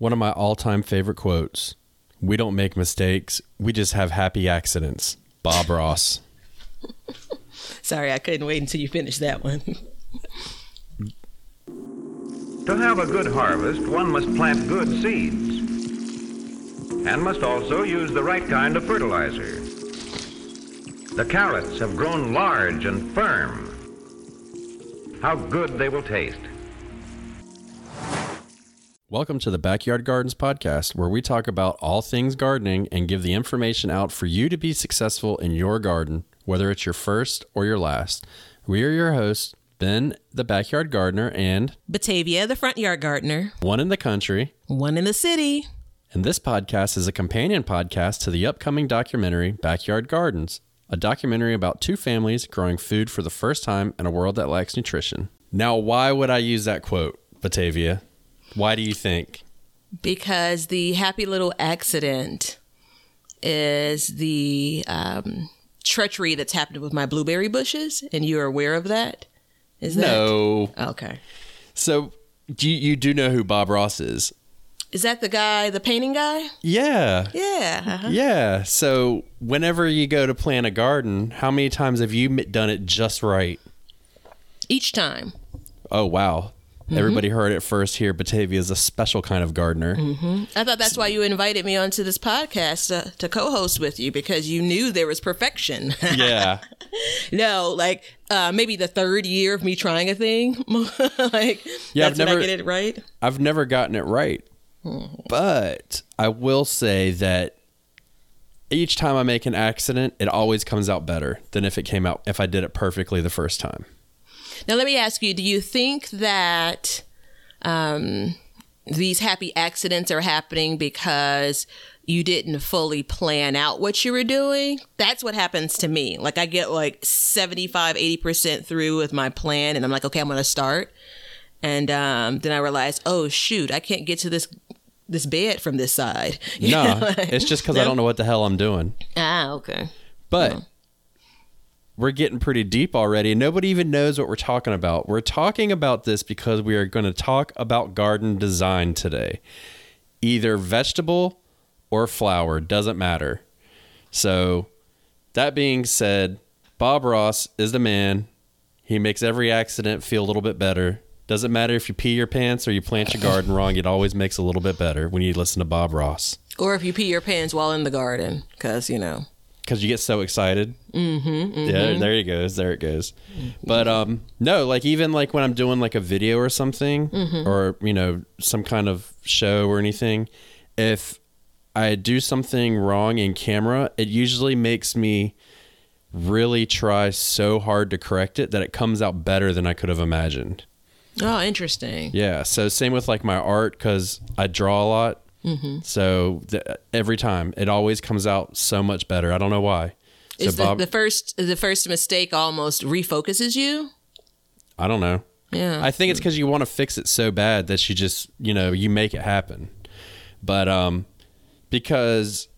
One of my all time favorite quotes We don't make mistakes, we just have happy accidents. Bob Ross. Sorry, I couldn't wait until you finished that one. To have a good harvest, one must plant good seeds and must also use the right kind of fertilizer. The carrots have grown large and firm. How good they will taste. Welcome to the Backyard Gardens podcast, where we talk about all things gardening and give the information out for you to be successful in your garden, whether it's your first or your last. We are your hosts, Ben, the backyard gardener, and Batavia, the front yard gardener, one in the country. one in the city. And this podcast is a companion podcast to the upcoming documentary Backyard Gardens, a documentary about two families growing food for the first time in a world that lacks nutrition. Now, why would I use that quote, Batavia? Why do you think? Because the happy little accident is the um, treachery that's happened with my blueberry bushes, and you're aware of that? Is that No. okay? So, do you, you do know who Bob Ross is? Is that the guy, the painting guy? Yeah. Yeah. uh-huh. Yeah. So, whenever you go to plant a garden, how many times have you done it just right? Each time. Oh, wow. Mm-hmm. Everybody heard it first here. Batavia is a special kind of gardener. Mm-hmm. I thought that's why you invited me onto this podcast to, to co-host with you because you knew there was perfection. Yeah. no, like uh, maybe the third year of me trying a thing, like Yeah, I've never- I get it right. I've never gotten it right. Hmm. But I will say that each time I make an accident, it always comes out better than if it came out if I did it perfectly the first time. Now, let me ask you: Do you think that um, these happy accidents are happening because you didn't fully plan out what you were doing? That's what happens to me. Like I get like 75, 80 percent through with my plan, and I'm like, okay, I'm going to start, and um, then I realize, oh shoot, I can't get to this this bed from this side. You No, like- it's just because I don't know what the hell I'm doing. ah, okay. But we're getting pretty deep already. Nobody even knows what we're talking about. We're talking about this because we are going to talk about garden design today. Either vegetable or flower, doesn't matter. So, that being said, Bob Ross is the man. He makes every accident feel a little bit better. Doesn't matter if you pee your pants or you plant your garden wrong, it always makes a little bit better when you listen to Bob Ross. Or if you pee your pants while in the garden, because you know. Because you get so excited. Mm-hmm, Yeah, there it goes. There it goes. But um, no, like even like when I'm doing like a video or something, or you know some kind of show or anything, if I do something wrong in camera, it usually makes me really try so hard to correct it that it comes out better than I could have imagined. Oh, interesting. Yeah. So same with like my art because I draw a lot. So th- every time it always comes out so much better. I don't know why. So Is the, the first the first mistake almost refocuses you? I don't know. Yeah. I think it's because you want to fix it so bad that you just, you know, you make it happen. But um, because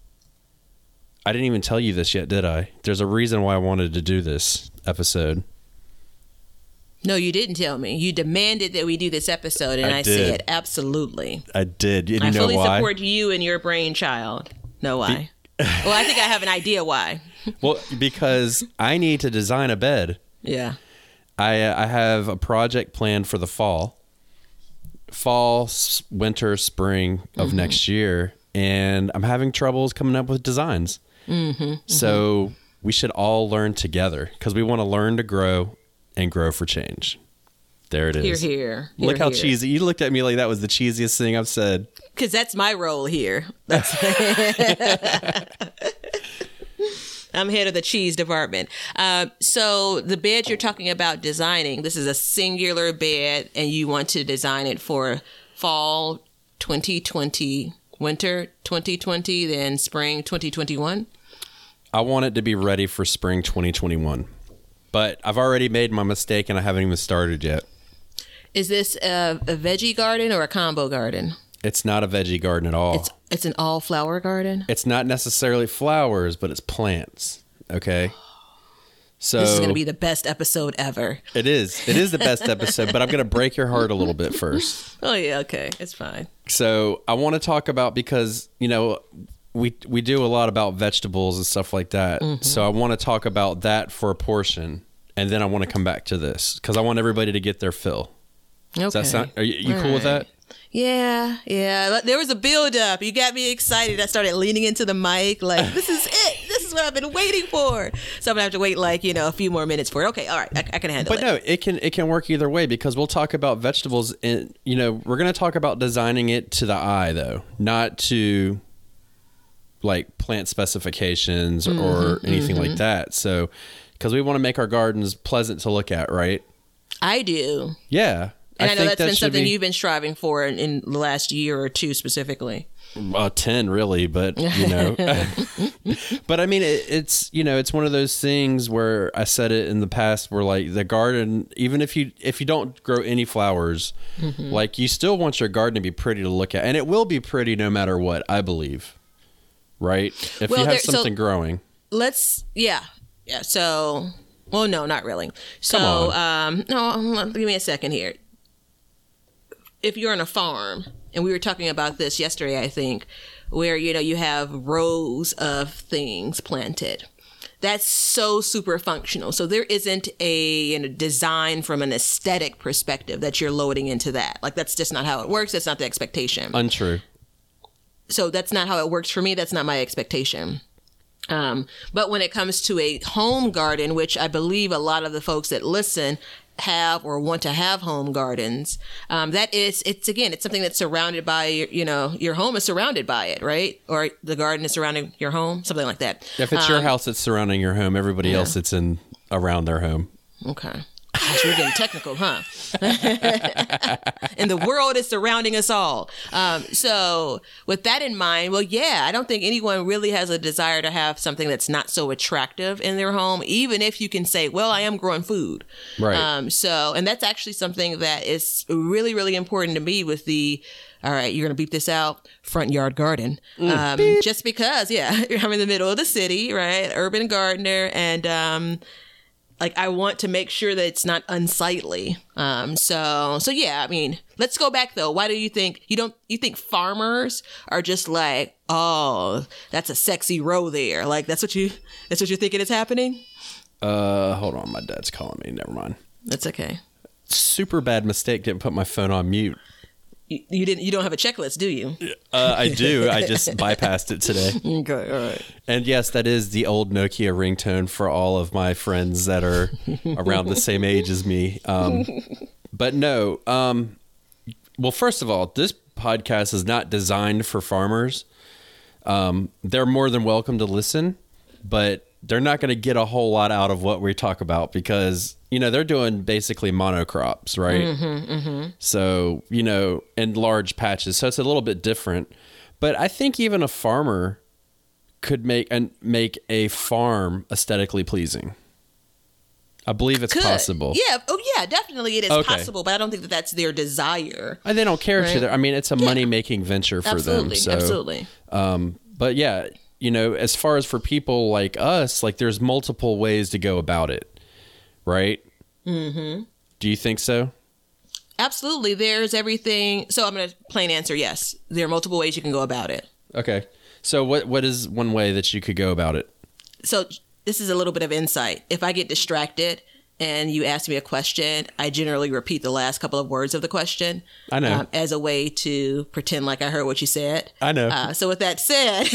I didn't even tell you this yet, did I? There's a reason why I wanted to do this episode. No, you didn't tell me. You demanded that we do this episode, and I I, said absolutely. I did. And you I know fully why? support you and your brainchild. No why? well, I think I have an idea why. well, because I need to design a bed. Yeah. I uh, I have a project planned for the fall, fall, s- winter, spring of next year, and I'm having troubles coming up with designs. Mm-hmm, so we should all learn together because we want to learn to grow and grow for change. There it is. Here, is. here. Look here, how here. cheesy you looked at me like that was the cheesiest thing I've said. Because that's my role here. I'm head of the cheese department. Uh, so the bed you're talking about designing, this is a singular bed, and you want to design it for fall 2020, winter 2020, then spring 2021. I want it to be ready for spring 2021, but I've already made my mistake and I haven't even started yet. Is this a, a veggie garden or a combo garden? It's not a veggie garden at all. It's it's an all flower garden. it's not necessarily flowers, but it's plants. Okay. So This is going to be the best episode ever. it is. It is the best episode, but I'm going to break your heart a little bit first. Oh yeah, okay, it's fine. So I want to talk about because you know we we do a lot about vegetables and stuff like that. Mm-hmm. So I want to talk about that for a portion, and then I want to come back to this because I want everybody to get their fill. Okay. Does that sound? Are you, you cool with that? Yeah, yeah. There was a build up. You got me excited. I started leaning into the mic like, this is it. This is what I've been waiting for. So I'm gonna have to wait like you know a few more minutes for it. Okay, all right, I, I can handle that. But it. no, it can it can work either way because we'll talk about vegetables and you know we're going to talk about designing it to the eye though, not to like plant specifications Mm-hmm, or anything like that. So because we want to make our gardens pleasant to look at, right? I do, Yeah. and I, know think that's that been something be- you've been striving for in, in the last year or two specifically. uh, 10 really but you know but i mean it, it's you know it's one of those things where i said it in the past where like the garden even if you if you don't grow any flowers Mm-hmm. like you still want your garden to be pretty to look at and it will be pretty no matter what i believe right if Well, you have there- so- something growing Let's yeah, yeah. So, well, no, not really. So, um, no, give me a second here. If you're on a farm, and we were talking about this yesterday, I think, where you know you have rows of things planted. That's so super functional. So there isn't a you know, design from an aesthetic perspective that you're loading into that. Like that's just not how it works. That's not the expectation untrue so that's not how it works for me. That's not my expectation. Um, but when it comes to a home garden, which I believe a lot of the folks that listen have or want to have home gardens, um, that is, it's again, it's something that's surrounded by, your, you know, your home is surrounded by it, right? Or the garden is surrounding your home, something like that. if it's your house that's surrounding your home everybody else that's in around their home Okay. Gosh, we're getting technical, huh? and the world is surrounding us all. Um, so, with that in mind, well, yeah, I don't think anyone really has a desire to have something that's not so attractive in their home, even if you can say, well, I am growing food. Right. Um, so, and that's actually something that is really, really important to me with the. All right, you're gonna beep this out. Front yard garden, um, just because, yeah, I'm in the middle of the city, right? Urban gardener, and um, like I want to make sure that it's not unsightly. Um, so so yeah, I mean, let's go back though. Why do you think you don't you think farmers are just like, oh, that's a sexy row there? Like that's what you that's what you're thinking is happening? uh hold on my dad's calling me never mind That's okay. super bad mistake didn't put my phone on mute You, you didn't you don't have a checklist, do you? Uh, I do. I just bypassed it today. Okay, all right. And yes, that is the old Nokia ringtone for all of my friends that are around the same age as me. Um, but no. Um, well, first of all, this podcast is not designed for farmers. Um, they're more than welcome to listen, but they're not going to get a whole lot out of what we talk about because you know they're doing basically monocrops, right? So you know, in large patches, so it's a little bit different. But I think even a farmer could make and make a farm aesthetically pleasing. I believe it's Could. possible. Yeah. Oh, yeah. Definitely, it is Okay. possible, but I don't think that that's their desire. And they don't care Right. to their, I mean, it's a money making venture for Absolutely. them. So, absolutely. Um, but yeah, you know, as far as for people like us, like there's multiple ways to go about it, right? Mm-hmm. Do you think so? Absolutely. There's everything. So I'm going to plain answer yes. There are multiple ways you can go about it. Okay. So what what is one way that you could go about it? So this is a little bit of insight. If I get distracted and you ask me a question, I generally repeat the last couple of words of the question. I know. um, as a way to pretend like I heard what you said. I know. Uh, so with that said,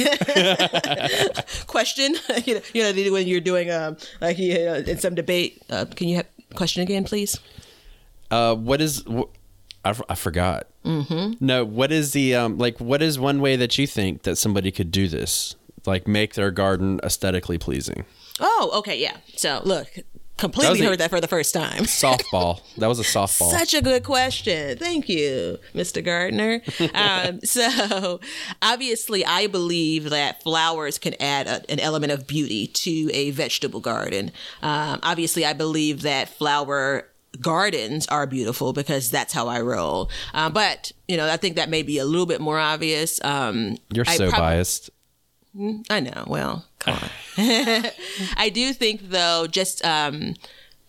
question. you know, you know when you're doing um like you know, in some debate. Uh, can you have question again, please? Uh, what is wh- I, f- I forgot. Mm-hmm. No, what is the um like what is one way that you think that somebody could do this? Like make their garden aesthetically pleasing. Oh, okay, yeah. So look, That completely heard that for the first time. Softball. that was a softball. Such a good question. Thank you, Mr. Gardner. um, so, obviously, I believe that flowers can add a, an element of beauty to a vegetable garden. Um, obviously, I believe that flower gardens are beautiful because that's how I roll. Uh, but, you know, I think that may be a little bit more obvious. Um, You're I so prob- biased. I know. Well, come on. I do think though, just um,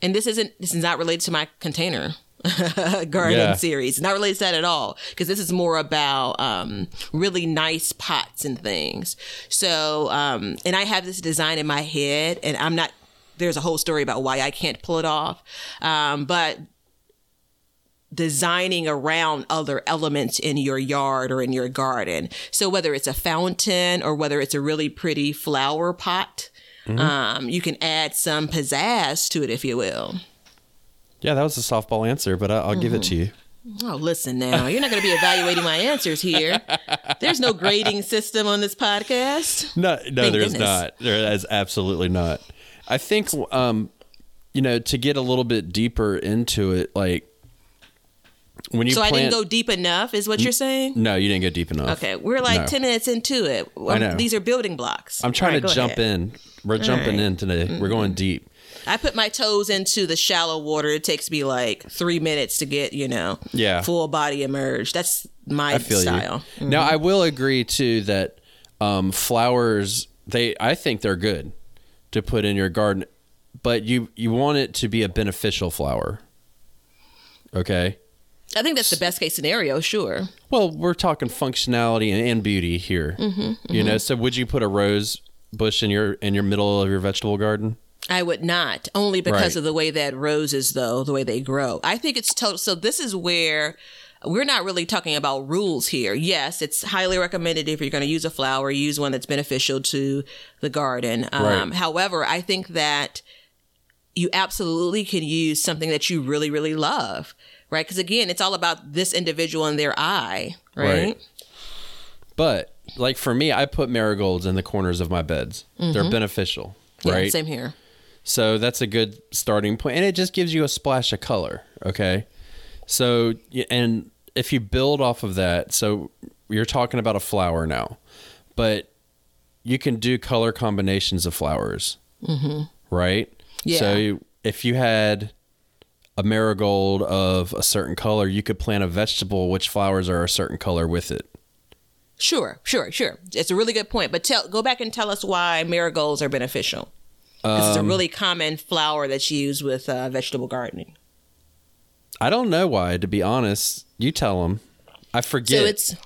and this isn't this is not related to my container garden Yeah. series. Not related to that at all because this is more about um, really nice pots and things. So, um, and I have this design in my head, and I'm not. There's a whole story about why I can't pull it off, um, but designing around other elements in your yard or in your garden. So whether it's a fountain or whether it's a really pretty flower pot, um, you can add some pizzazz to it, if you will. Yeah, that was a softball answer, but I, I'll give it to you. Oh, listen now. You're not going to be evaluating my answers here. There's no grading system on this podcast. No, no, Thank there's goodness. not. There is absolutely not. I think, um, you know, to get a little bit deeper into it, like when you So I didn't go deep enough, is what you're saying? no, you didn't go deep enough. Okay, we're like No. 10 minutes into it. Um, know. These are building blocks. I'm trying right, to jump ahead. in. We're jumping right. in today. We're going deep. I put my toes into the shallow water. It takes me like three minutes to get, you know, Yeah. full body immersed. That's my I style. you. Now, I will agree too that um, flowers. They, I think they're good to put in your garden, but you you want it to be a beneficial flower. Okay. I think that's the best case scenario, sure. Well, we're talking functionality and, and beauty here. Mm-hmm, You know, so would you put a rose bush in your in your middle of your vegetable garden? I would not, only because Right. of the way that roses, though, the way they grow. I think it's total. So this is where we're not really talking about rules here. Yes, it's highly recommended if you're going to use a flower, use one that's beneficial to the garden. Um, Right. However, I think that you absolutely can use something that you really, really love, right? Because again, it's all about this individual and their eye, right? Right. But like for me, I put marigolds in the corners of my beds. They're beneficial, Mm-hmm. Yeah, right? same here. So that's a good starting point, and it just gives you a splash of color. Okay, so and if you build off of that, so you're talking about a flower now, but you can do color combinations of flowers, mm-hmm. right? Yeah. So you- if you had a marigold of a certain color, you could plant a vegetable which flowers are a certain color with it. Sure, sure, sure. It's a really good point. But tell, go back and tell us why marigolds are beneficial. Because it's a Um, really common flower that's used with uh, vegetable gardening. I don't know why, to be honest. You tell them. I forget. So it's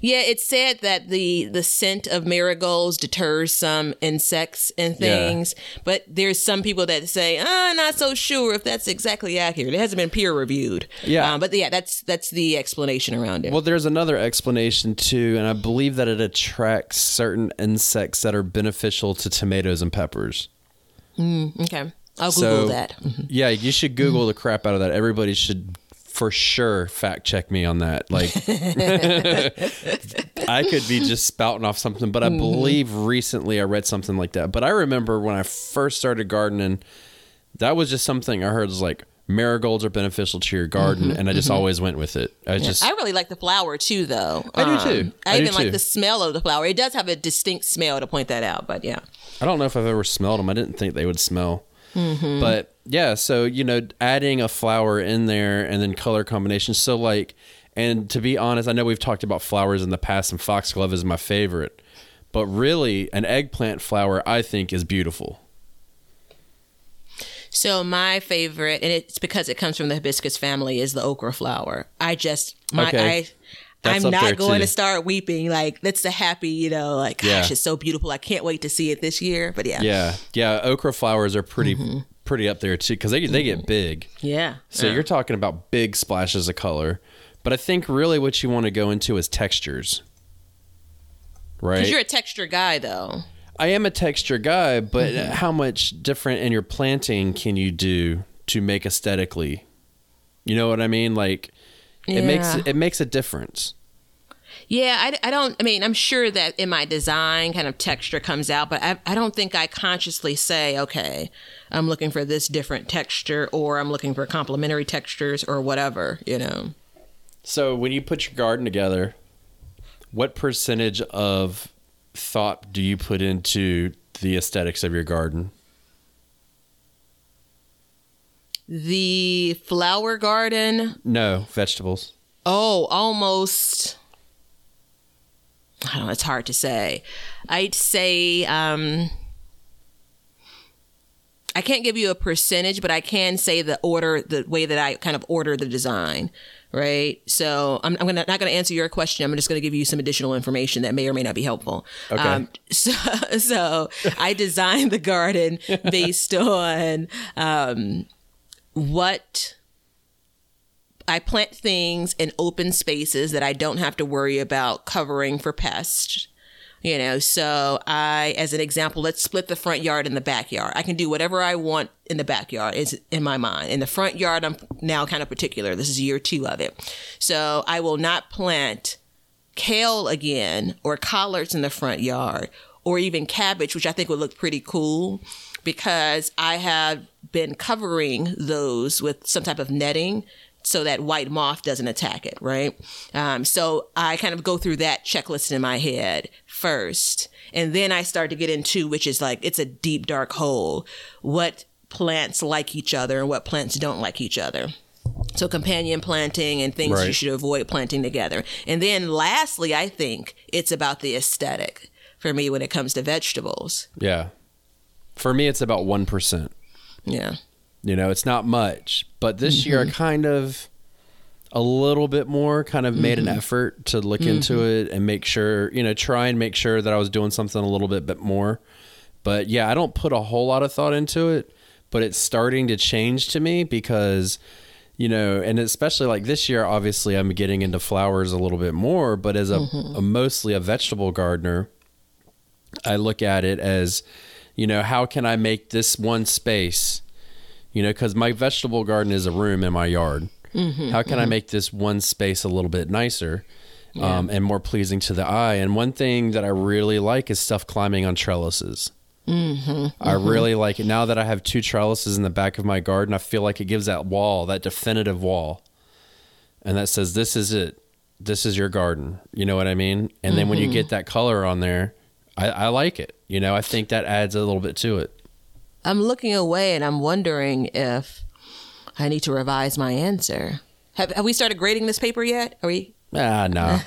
yeah, it's said that the the scent of marigolds deters some insects and Yeah. things. But there's some people that say, "Ah, not so sure if that's exactly accurate. It hasn't been peer reviewed." Yeah. um, but yeah, that's that's the explanation around it. Well, there's another explanation too, and I believe that it attracts certain insects that are beneficial to tomatoes and peppers. okay, I'll Google so, that. Yeah, you should Google the crap out of that. Everybody should for sure fact check me on that. Like, I could be just spouting off something, but I mm-hmm. believe recently I read something like that. But I remember when I first started gardening, that was just something I heard was like marigolds are beneficial to your garden, mm-hmm. and I just mm-hmm. always went with it. I just I really like the flower too, though. Um, I do, too. Um, I, I do, even like the smell of the flower. It does have a distinct smell to point that out, but yeah. I don't know if I've ever smelled them. I didn't think they would smell. Mm-hmm. But yeah, so you know, adding a flower in there and then color combinations. So like, and to be honest, I know we've talked about flowers in the past, and foxglove is my favorite. But really, an eggplant flower I think is beautiful. So my favorite, and it's because it comes from the hibiscus family, is the okra flower. I just my Okay. I. That's I'm up there, not going too. to start weeping. Like that's the happy, you know, like gosh, Yeah. it's so beautiful. I can't wait to see it this year. But yeah, Yeah, yeah. Okra flowers are pretty Mm-hmm. pretty up there too because they they get big. yeah. So you're talking about big splashes of color. But I think really what you want to go into is textures. Right? Because you're a texture guy, though. I am a texture guy, but Mm-hmm. how much different in your planting can you do to make aesthetically? You know what I mean? Like it makes it makes a difference. Yeah, I, I don't. I mean, I'm sure that in my design, kind of texture comes out, but I, I don't think I consciously say, okay, I'm looking for this different texture, or I'm looking for complementary textures, or whatever. You know. So when you put your garden together, what percentage of thought do you put into the aesthetics of your garden? The flower garden. No, vegetables. Oh, almost. I don't know, it's hard to say. I'd say um, I can't give you a percentage, but I can say the order, the way that I kind of order the design, right? So I'm, I'm gonna, not going to answer your question. I'm just going to give you some additional information that may or may not be helpful. Okay. so, so I designed the garden based on um, what I plant things in open spaces that I don't have to worry about covering for pests. You know, so I, as an example, let's split the front yard and the backyard. I can do whatever I want in the backyard is in my mind. In the front yard, I'm now kind of particular. This is year two of it. So I will not plant kale again or collards in the front yard or even cabbage, which I think would look pretty cool because I have been covering those with some type of netting so that white moth doesn't attack it, right? Um, so I kind of go through that checklist in my head first. And then I start to get into, which is like, it's a deep, dark hole. What plants like each other and what plants don't like each other. So companion planting and things you should avoid planting together. And then lastly, I think it's about the aesthetic for me when it comes to vegetables. Yeah. For me, it's about 1%. Yeah. You know, it's not much. But this year, Mm-hmm. I kind of, a little bit more, kind of made Mm-hmm. an effort to look into it and make sure, you know, try and make sure that I was doing something a little bit, bit more. But yeah, I don't put a whole lot of thought into it, but it's starting to change to me because, you know, and especially like this year, obviously, I'm getting into flowers a little bit more, but as a, a mostly a vegetable gardener, I look at it as, you know, how can I make this one space, you know, because my vegetable garden is a room in my yard. Mm-hmm, how can I mm-hmm. make this one space a little bit nicer um, and more pleasing to the eye? And one thing that I really like is stuff climbing on trellises. Mm-hmm, I really like it. Now that I have two trellises in the back of my garden, I feel like it gives that wall, that definitive wall, and that says, "This is it. This is your garden." You know what I mean? And then when you get that color on there, I, I like it. You know, I think that adds a little bit to it. I'm looking away and I'm wondering if I need to revise my answer. Have, have we started grading this paper yet? Are we? Ah, no.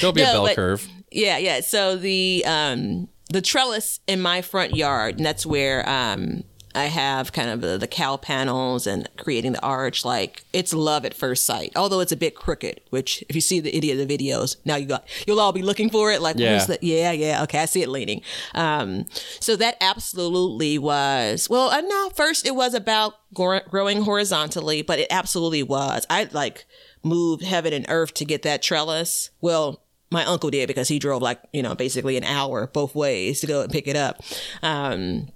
There'll be a bell but- curve. Yeah, yeah. So the um the trellis in my front yard, and that's where um I have kind of the, the cow panels and creating the arch. Like it's love at first sight, although it's a bit crooked. Which, if you see the any of the videos, now you got you'll all be looking for it. Like, Yeah. the yeah, yeah. Okay, I see it leaning. Um, so that absolutely was well. Uh, no, first it was about gro- growing horizontally, but it absolutely was. I like moved heaven and earth to get that trellis. Well, my uncle did because he drove like you know basically an hour both ways to go and pick it up. Um,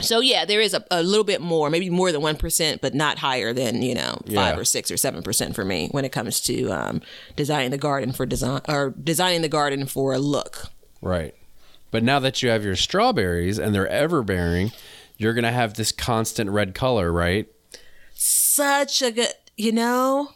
so yeah, there is a, a little bit more, maybe more than one percent, but not higher than you know five Yeah. or six or seven percent for me when it comes to um, designing the garden for design or designing the garden for a look. Right. But now that you have your strawberries and they're ever bearing, you're going to have this constant red color, right? Such a good, you know,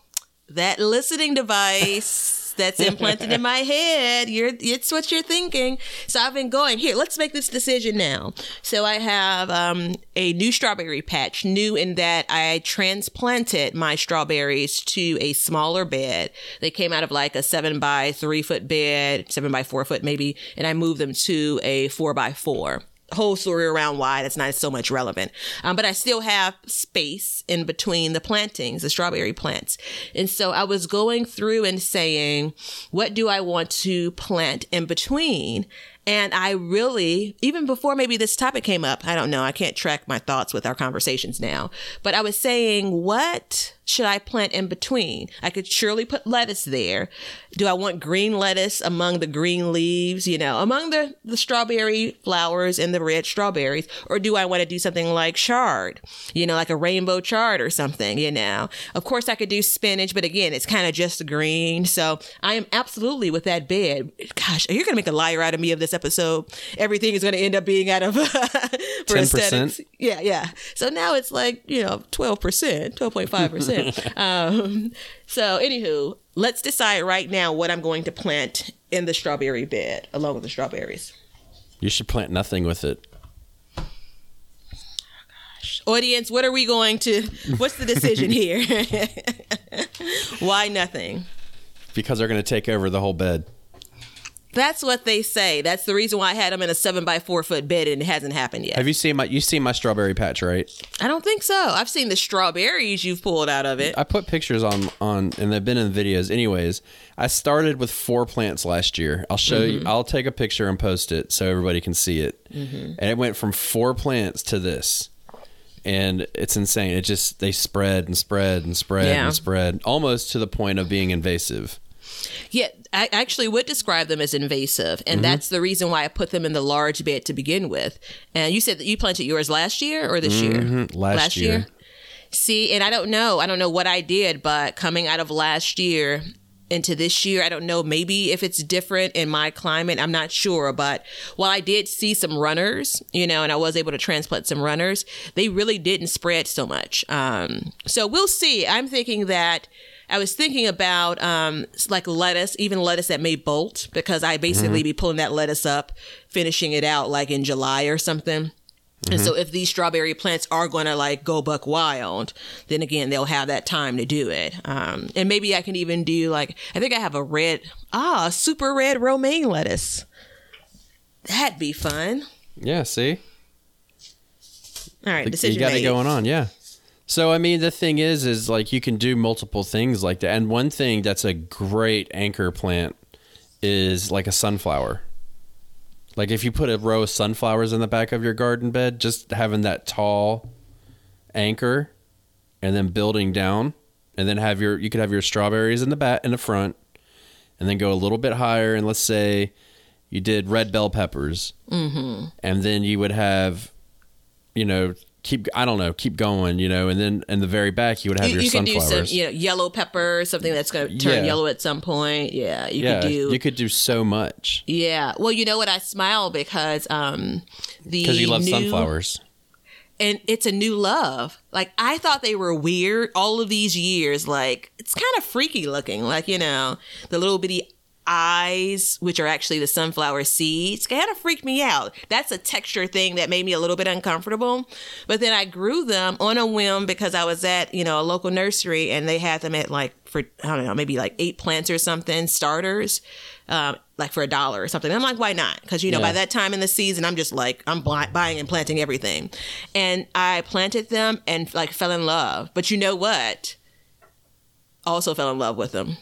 that listening device. That's implanted in my head. You're it's what you're thinking. So I've been going, here, let's make this decision now. So I have um, a new strawberry patch, new in that I transplanted my strawberries to a smaller bed. They came out of like a seven by three foot bed, seven by four foot maybe, and I moved them to a four by four whole story around why that's not so much relevant. Um, but I still have space in between the plantings, the strawberry plants. And so I was going through and saying, what do I want to plant in between? And I really, even before maybe this topic came up, I don't know, I can't track my thoughts with our conversations now, but I was saying, what should I plant in between? I could surely put lettuce there. Do I want green lettuce among the green leaves, you know, among the, the strawberry flowers and the red strawberries? Or do I want to do something like chard, you know, like a rainbow chard or something, you know? Of course, I could do spinach, but again, it's kind of just green. So I am absolutely with that bed. Gosh, are you're going to make a liar out of me of this episode. Everything is going to end up being out of for 10%. aesthetics. Yeah, yeah. So now it's like, you know, 12%, 12.5%. um, so, anywho, let's decide right now what I'm going to plant in the strawberry bed along with the strawberries. You should plant nothing with it. Audience, what are we going to, what's the decision here? Why nothing? Because they're going to take over the whole bed. That's what they say. That's the reason why I had them in a seven by four foot bed and it hasn't happened yet. Have you seen my you seen my strawberry patch, right? I don't think so. I've seen the strawberries you've pulled out of it. I put pictures on on and they've been in videos. Anyways, I started with four plants last year. I'll show Mm-hmm. you. I'll take a picture and post it so everybody can see it. And it went from four plants to this, and it's insane. It just they spread and spread and spread Yeah. and spread almost to the point of being invasive. Yeah, I actually would describe them as invasive, and that's the reason why I put them in the large bed to begin with. And you said that you planted yours last year or this year? Last year. See, and I don't know. I don't know what I did, but coming out of last year into this year, I don't know. Maybe if it's different in my climate, I'm not sure. But while I did see some runners, you know, and I was able to transplant some runners, they really didn't spread so much. Um, so we'll see. I'm thinking that. I was thinking about um, like lettuce, even lettuce that may bolt, because I basically be pulling that lettuce up, finishing it out like in July or something. And so if these strawberry plants are going to like go buck wild, then again, they'll have that time to do it. Um, and maybe I can even do like, I think I have a red, ah, super red romaine lettuce. That'd be fun. Yeah. See. All right, decision you got made. it going on yeah so i mean the thing is is like you can do multiple things like that. And one thing that's a great anchor plant is like a sunflower. Like if you put a row of sunflowers in the back of your garden bed just having that tall anchor and then building down and then have your you could have your strawberries in the back in the front and then go a little bit higher. And let's say you did red bell peppers mm-hmm. and then you would have you know, keep I don't know, keep going, you know, and then in the very back you would have You, your you can do sunflowers. some, you know, yellow pepper, something that's going to turn Yeah. yellow at some point. Yeah, you yeah, could do. you could do so much yeah. Well, you know what? I smile because um, the because you love new, sunflowers. and it's a new love. Like I thought they were weird all of these years. Like it's kind of freaky looking. Like you know the little bitty eyes, which are actually the sunflower seeds, kind of freaked me out. That's a texture thing that made me a little bit uncomfortable. But then I grew them on a whim because I was at you know a local nursery and they had them at like for I don't know maybe like eight plants or something starters. Um, like for a dollar or something. I'm like, why not? Because you know, Yeah. by that time in the season, I'm just like, I'm buying and planting everything. And I planted them and like fell in love. But you know what? Also fell in love with them.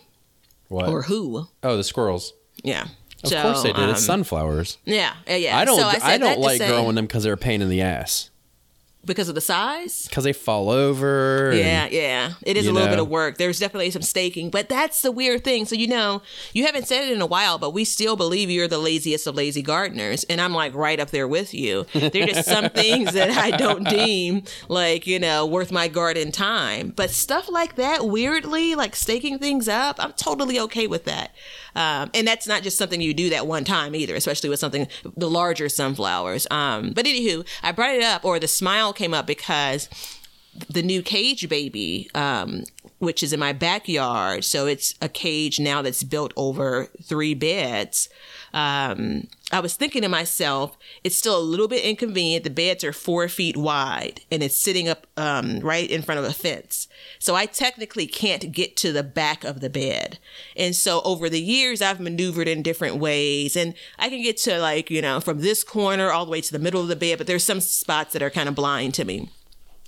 What? Or who? oh, the squirrels. Yeah. Of So, course they did. it's um, sunflowers. Yeah, yeah, yeah. I don't. So I, I, don't like say- growing them because they're a pain in the ass. Because of the size. Because they fall over. and- Yeah, yeah. It is a little bit of work. There's definitely some staking, but that's the weird thing. So, you know, you haven't said it in a while, but we still believe you're the laziest of lazy gardeners. And I'm like right up there with you. There are just some things that I don't deem like, you know, worth my garden time. But stuff like that, weirdly, like staking things up, I'm totally okay with that. Um, and that's not just something you do that one time either, especially with something the larger sunflowers. Um, but anywho, I brought it up, or the smile came up because the new cage baby, um, which is in my backyard. So it's a cage now that's built over three beds. Um, I was thinking to myself, it's still a little bit inconvenient. The beds are four feet wide and it's sitting up um, right in front of a fence. So I technically can't get to the back of the bed. And so over the years, I've maneuvered in different ways and I can get to like, you know, from this corner all the way to the middle of the bed, but there's some spots that are kind of blind to me.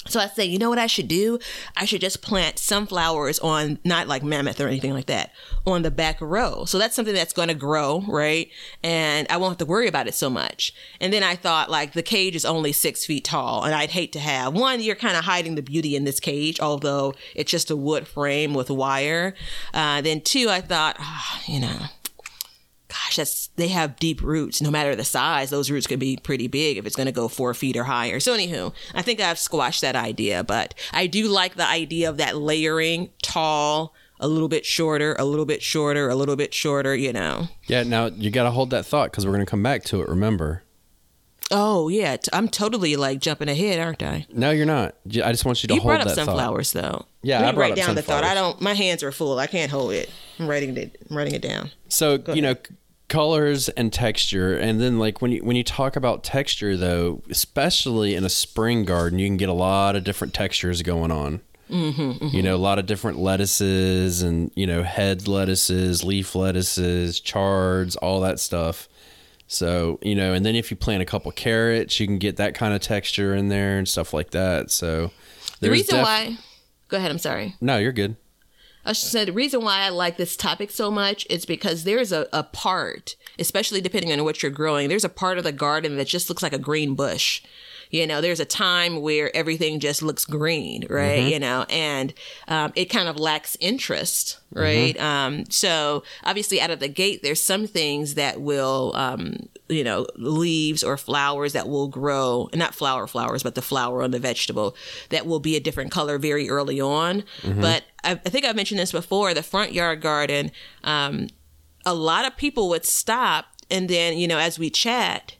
So I say, you know what I should do? I should just plant sunflowers on, not like mammoth or anything like that, on the back row. So that's something that's going to grow, right? And I won't have to worry about it so much. And then I thought, like, the cage is only six feet tall, and I'd hate to have one, you're kind of hiding the beauty in this cage, although it's just a wood frame with wire. Uh, then two, I thought, ah, you know, gosh, that's they have deep roots. No matter the size, those roots could be pretty big if it's going to go four feet or higher. So, anywho, I think I've squashed that idea, but I do like the idea of that layering, tall, a little bit shorter, a little bit shorter, a little bit shorter. You know. Yeah. Now you got to hold that thought because we're going to come back to it. Remember. Oh yeah, t- I'm totally like jumping ahead, aren't I? No, you're not. I just want you to You hold brought up that thought. though. Yeah, Let I me brought write down the thought. I don't. My hands are full. I can't hold it. I'm writing it. I'm writing it down. So you know, c- colors and texture, and then like when you when you talk about texture, though, especially in a spring garden, you can get a lot of different textures going on. Mm-hmm, You know, a lot of different lettuces and you know head lettuces, leaf lettuces, chards, all that stuff. So you know, and then if you plant a couple carrots, you can get that kind of texture in there and stuff like that. So The reason def- why, go ahead. I'm sorry. no, you're good. I said the reason why I like this topic so much is because there's a, a part, especially depending on what you're growing, there's a part of the garden that just looks like a green bush. You know, there's a time where everything just looks green, right? You know, and um, it kind of lacks interest, right? Um, so obviously, out of the gate, there's some things that will, um, you know, leaves or flowers that will grow, not flower flowers, but the flower on the vegetable that will be a different color very early on. But I, I think I've mentioned this before the front yard garden, um, a lot of people would stop and then, you know, as we chat,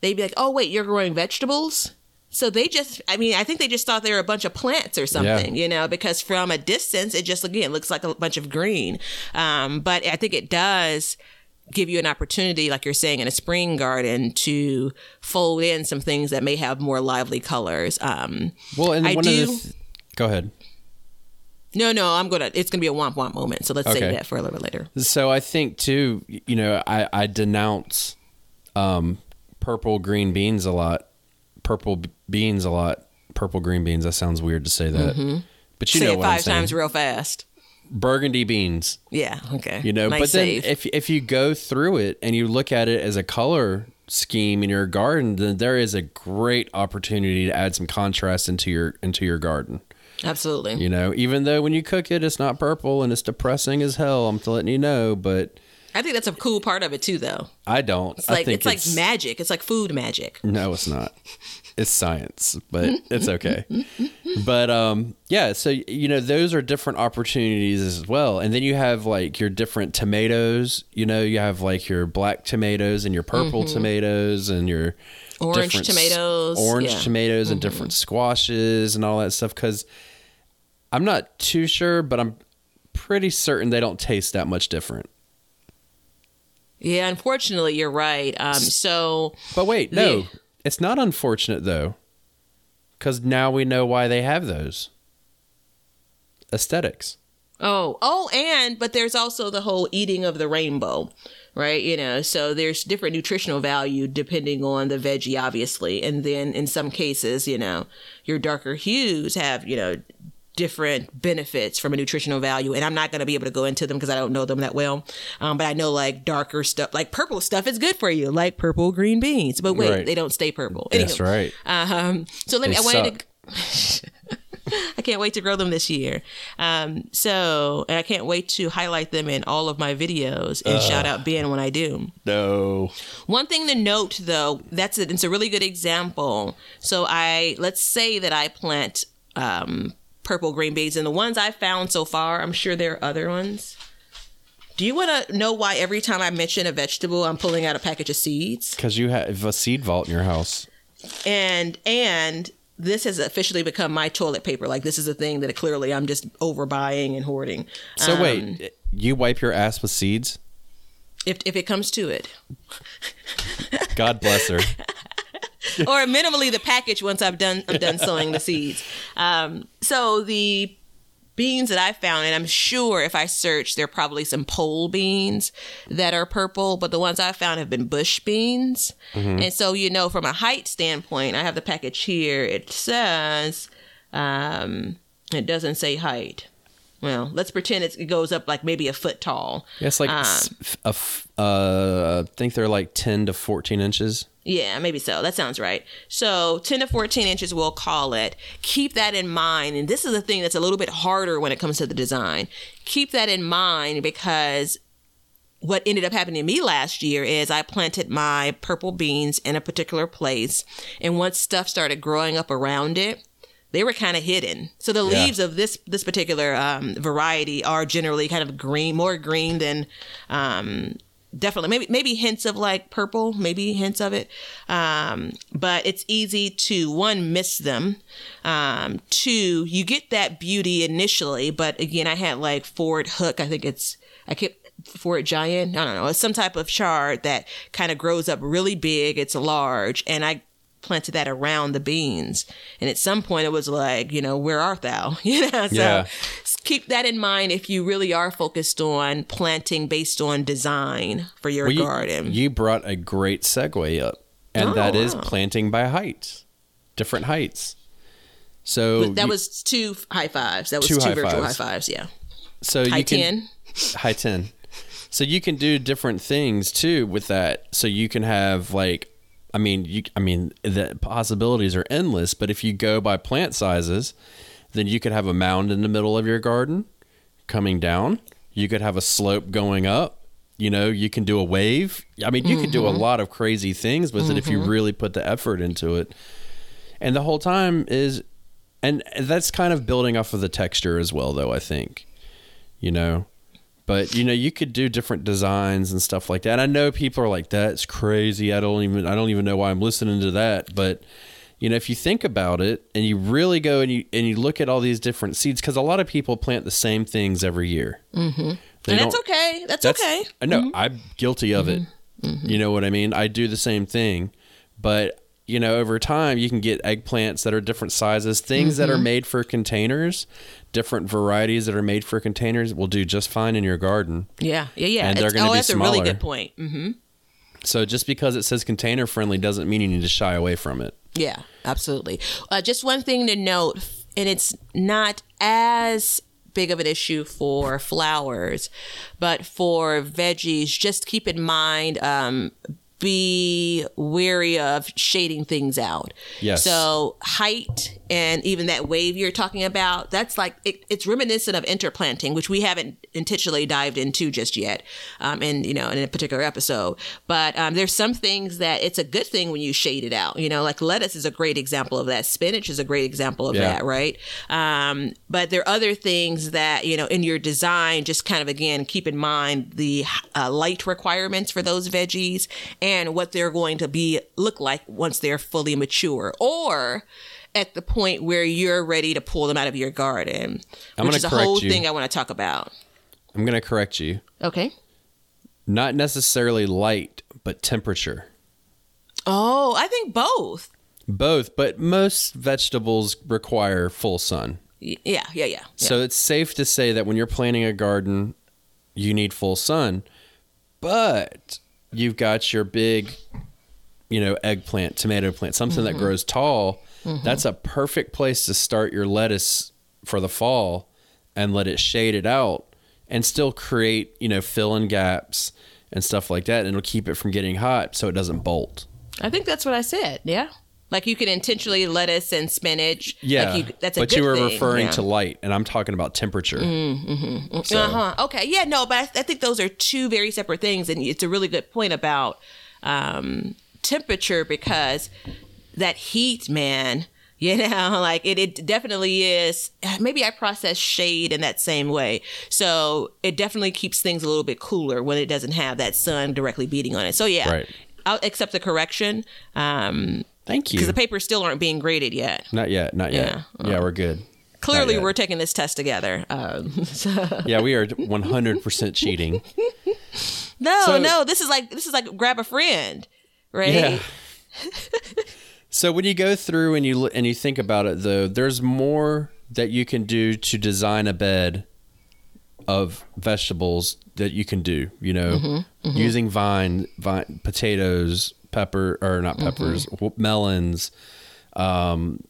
they'd be like, oh, wait, you're growing vegetables? So they just, I mean, I think they just thought they were a bunch of plants or something, you know, because from a distance, it just, again, looks like a bunch of green. Um, but I think it does give you an opportunity, like you're saying, in a spring garden to fold in some things that may have more lively colors. Um, Well, and I one do- of the th- go ahead. No, no, I'm gonna, it's gonna be a womp womp moment. So let's Okay. save that for a little bit later. So I think too, you know, I, I denounce um, purple green beans a lot, purple b- beans a lot, purple green beans. That sounds weird to say that, but you Mm-hmm. Say know it what I'm five saying. times real fast. Burgundy beans, Yeah, okay. you know. Nice but then if if you go through it and you look at it as a color scheme in your garden, then there is a great opportunity to add some contrast into your into your garden. Absolutely. You know, even though when you cook it, it's not purple and it's depressing as hell. I'm letting you know, but I think that's a cool part of it too, though. I don't. It's I like think it's like magic. It's like food magic. No, it's not. It's science, but it's okay. But um yeah, so you know those are different opportunities as well. And then you have like your different tomatoes, you know, you have like your black tomatoes and your purple tomatoes and your Mm-hmm. Orange tomatoes, orange yeah. Mm-hmm. tomatoes and different squashes and all that stuff cuz I'm not too sure, but I'm pretty certain they don't taste that much different. Yeah, unfortunately, you're right. Um, so But wait, no. The- It's not unfortunate though. Cuz now we know why they have those. Aesthetics. Oh, oh, and but there's also the whole eating of the rainbow, right? You know, so there's different nutritional value depending on the veggie, obviously, and then in some cases, you know, your darker hues have you know different benefits from a nutritional value, and I'm not going to be able to go into them because I don't know them that well. Um, but I know like darker stuff, like purple stuff, is good for you, like purple green beans. But wait, Right. they don't stay purple. That's right. Um, so let me. They I wanted to. I can't wait to grow them this year. Um, so, and I can't wait to highlight them in all of my videos and shout out Ben when I do. No. One thing to note, though, that's it. It's a really good example. So, I let's say that I plant um, purple green beans, and the ones I found so far, I'm sure there are other ones. Do you want to know why every time I mention a vegetable, I'm pulling out a package of seeds? Because you have a seed vault in your house. and and this has officially become my toilet paper. Like this is a thing that clearly I'm just overbuying and hoarding. So Um, wait, you wipe your ass with seeds? if if it comes to it, God bless her. or minimally the package once I've done I'm done sowing the seeds. Um, so the beans that I found, and I'm sure if I search, there are probably some pole beans that are purple, but the ones I found have been bush beans. And so, you know, from a height standpoint, I have the package here. It says, um, it doesn't say height. Well, let's pretend it's, it goes up like maybe a foot tall. Yeah, it's like Um, a uh, I think they're like 10 to 14 inches. Yeah, maybe so. That sounds right. So 10 to 14 inches, we'll call it. Keep that in mind. And this is a thing that's a little bit harder when it comes to the design. Keep that in mind because what ended up happening to me last year is I planted my purple beans in a particular place. And once stuff started growing up around it, they were kind of hidden. So the Yeah. leaves of this this particular um, variety are generally kind of green, more green than um, definitely maybe maybe hints of like purple, maybe hints of it. Um, but it's easy to one miss them. Um, two, you get that beauty initially, but again, I had like Fordhook. I think it's I kept Ford Giant. I don't know. It's some type of chard that kind of grows up really big. It's large, and I planted that around the beans. And at some point, it was like, you know, where art thou? You know, so Yeah. keep that in mind if you really are focused on planting based on design for your Well, garden. you brought a great segue up, and Oh, that is wow. planting by height, different heights. So that you- was two high fives. That was Two two, high virtual fives. high fives. Yeah. so High you can, 10. high 10 so you can do different things too with that so you can have like i mean you i mean the possibilities are endless but if you go by plant sizes then you could have a mound in the middle of your garden coming down. You could have a slope going up. You know you can do a wave. I mean you could do a mm-hmm. lot of crazy things with it if you mm-hmm. really put the effort into it. And the whole time is and that's kind of building off of the texture as well though i think you know but you know you could do different designs and stuff like that i know people are like that's crazy i don't even i don't even know why i'm listening to that but you know if you think about it and you really go and you and you look at all these different seeds because a lot of people plant the same things every year mm-hmm. and that's okay. That's, okay. I know mm-hmm. I'm guilty of it. Mm-hmm. Mm-hmm. You know what I mean? I do the same thing, but you know, over time you can get eggplants that are different sizes, things that are made for containers, different varieties that are made for containers will do just fine in your garden. Yeah. Yeah. Yeah. And they're gonna oh, be that's a really good point. Mm-hmm. So just because it says container friendly doesn't mean you need to shy away from it. Yeah, absolutely. Uh, just one thing to note, and it's not as big of an issue for flowers, but for veggies, just keep in mind um, be wary of shading things out. Yes. So height and even that wave you're talking about, that's like it, it's reminiscent of interplanting, which we haven't intentionally dived into just yet, um, in you know in a particular episode. But um, there's some things that it's a good thing when you shade it out. You know, like lettuce is a great example of that. Spinach is a great example of Yeah. that, right? Um, but there are other things that you know in your design, just kind of again keep in mind the uh, light requirements for those veggies and what they're going to be look like once they're fully mature, or at the point where you're ready to pull them out of your garden, I'm which gonna is a correct whole you. thing I want to talk about. I'm going to correct you. Okay. Not necessarily light, but temperature. Oh, I think both. Both, but most vegetables require full sun. Yeah, yeah, yeah. yeah. So it's safe to say that when you're planting a garden, you need full sun, but you've got your big, you know, eggplant, tomato plant, something that mm-hmm. grows tall. Mm-hmm. That's a perfect place to start your lettuce for the fall and let it shade it out and still create, you know, fill in gaps and stuff like that. And it'll keep it from getting hot so it doesn't bolt. I think that's what I said. Yeah. Like you can intentionally lettuce and spinach. Yeah. Like you, that's a but you were thing. referring yeah. to light, and I'm talking about temperature. So- Uh huh. Okay. Yeah. No, but I, I think those are two very separate things, and it's a really good point about um, temperature because that heat, man. You know, like it, it definitely is. Maybe I process shade in that same way. So it definitely keeps things a little bit cooler when it doesn't have that sun directly beating on it. So yeah, Right. I'll accept the correction um, Thank you. because the papers still aren't being graded yet. Not yet. Not yet. Yeah. Yeah, we're good. Clearly, we're taking this test together. Um, so- Yeah, we are 100% cheating. No, So- no, this is like this is like grab a friend, right? Yeah. so when you go through and you and you think about it though, there's more that you can do to design a bed of vegetables that you can do, you know, Mm-hmm, using vine, vine potatoes, pepper or not Mm-hmm. peppers, melons, um,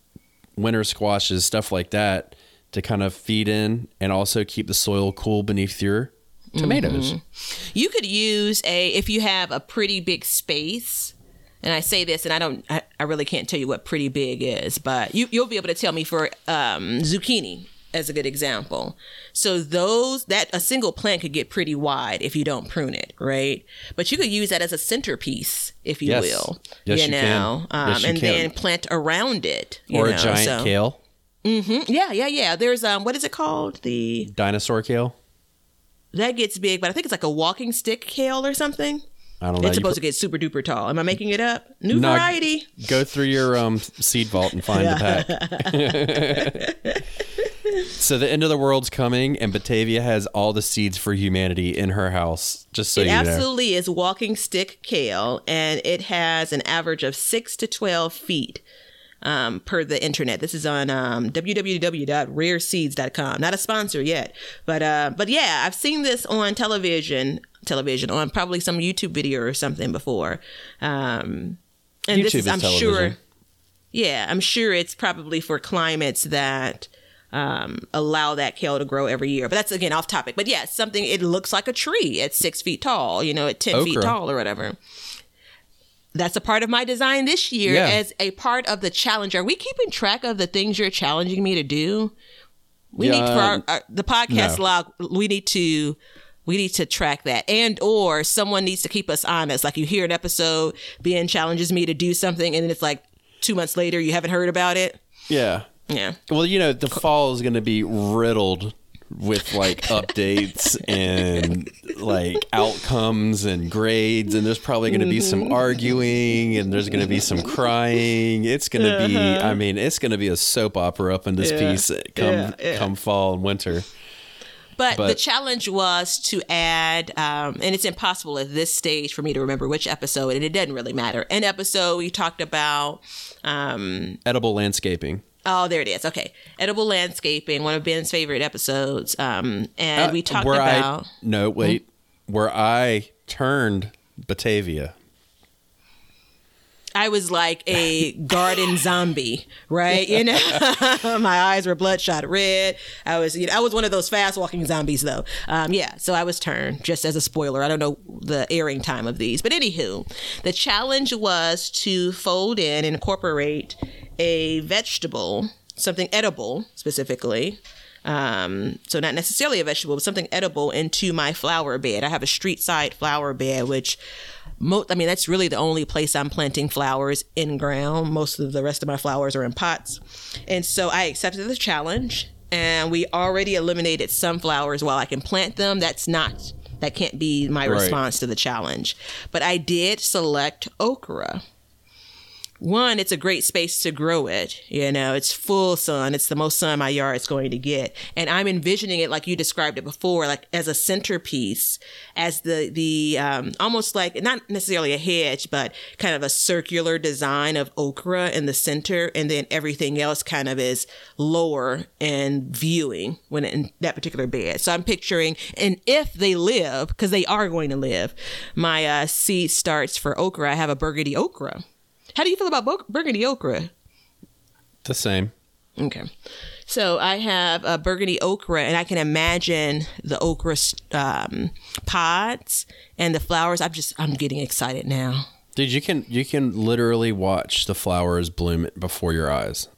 winter squashes, stuff like that to kind of feed in and also keep the soil cool beneath your tomatoes. Mm-hmm. You could use a if you have a pretty big space. And I say this, and I don't, I, I really can't tell you what pretty big is, but you, you'll be able to tell me for um, zucchini as a good example. So those that a single plant could get pretty wide if you don't prune it, right? But you could use that as a centerpiece, if you Yes. will. Yes, you can. know, um, Yes, you and can. then plant around it, you Or know, a giant so- kale, Yeah, yeah, yeah. There's um, what is it called? The dinosaur kale. that gets big, but I think it's like a walking stick kale or something. I don't know. It's You supposed to get super duper tall. Am I making it up? New No, variety. Go through your um, seed vault and find the pack. So the end of the world's coming, and Batavia has all the seeds for humanity in her house. Just so it you know. absolutely is walking stick kale, and it has an average of six to twelve feet um, per the internet. This is on um, www.rareseeds.com. Not a sponsor yet, but uh, but yeah, I've seen this on television, television on probably some YouTube video or something before. Um, and this YouTube is, is I'm television. sure, yeah, I'm sure it's probably for climates that um, allow that kale to grow every year. But that's again off topic. But yeah, something. It looks like a tree at six feet tall. You know, at ten feet tall or whatever. That's a part of my design this year Yeah. as a part of the challenge. Are we keeping track of the things you're challenging me to do? We need for our, our, the podcast no. log. We need to we need to track that, and or someone needs to keep us honest. Like you hear an episode, Ben challenges me to do something, and then it's like two months later you haven't heard about it. Yeah. Yeah, Well, you know, the fall is going to be riddled with like updates and like outcomes and grades, and there's probably going to be some arguing and there's going to be some crying. It's going to be, I mean, it's going to be a soap opera up in this Yeah. piece come Yeah, yeah. come fall and winter. But, the challenge was to add, um, and it's impossible at this stage for me to remember which episode, and it doesn't really matter. An episode we talked about, um, Edible landscaping. Oh, there it is. Okay, edible landscaping, one of Ben's favorite episodes, um, and we Uh, talked where about. I, no, wait, where I turned Batavia. I was like a garden zombie, right? You know, my eyes were bloodshot red. I was, you know, I was one of those fast walking zombies, though. Um, yeah, so I was turned. Just as a spoiler, I don't know the airing time of these, but anywho, the challenge was to fold in and incorporate a vegetable, something edible specifically. Um, so not necessarily a vegetable, but something edible into my flower bed. I have a street side flower bed, which mo- I mean, that's really the only place I'm planting flowers in ground. Most of the rest of my flowers are in pots. And so I accepted the challenge and we already eliminated some flowers while I can plant them. That's not, that can't be my Right. response to the challenge. But I did select okra one, it's a great space to grow it. You know, it's full sun. It's the most sun my yard's going to get. And I'm envisioning it like you described it before, like as a centerpiece, as the, the, um, almost like not necessarily a hedge, but kind of a circular design of okra in the center. And then everything else kind of is lower and viewing when in that particular bed. So I'm picturing, and if they live, because they are going to live, my uh, seed starts for okra. I have a burgundy okra. How do you feel about bur- burgundy okra? The same. Okay. So I have a burgundy okra, and I can imagine the okra um, pods and the flowers. I'm just, I'm getting excited now. Dude, you can you can literally watch the flowers bloom before your eyes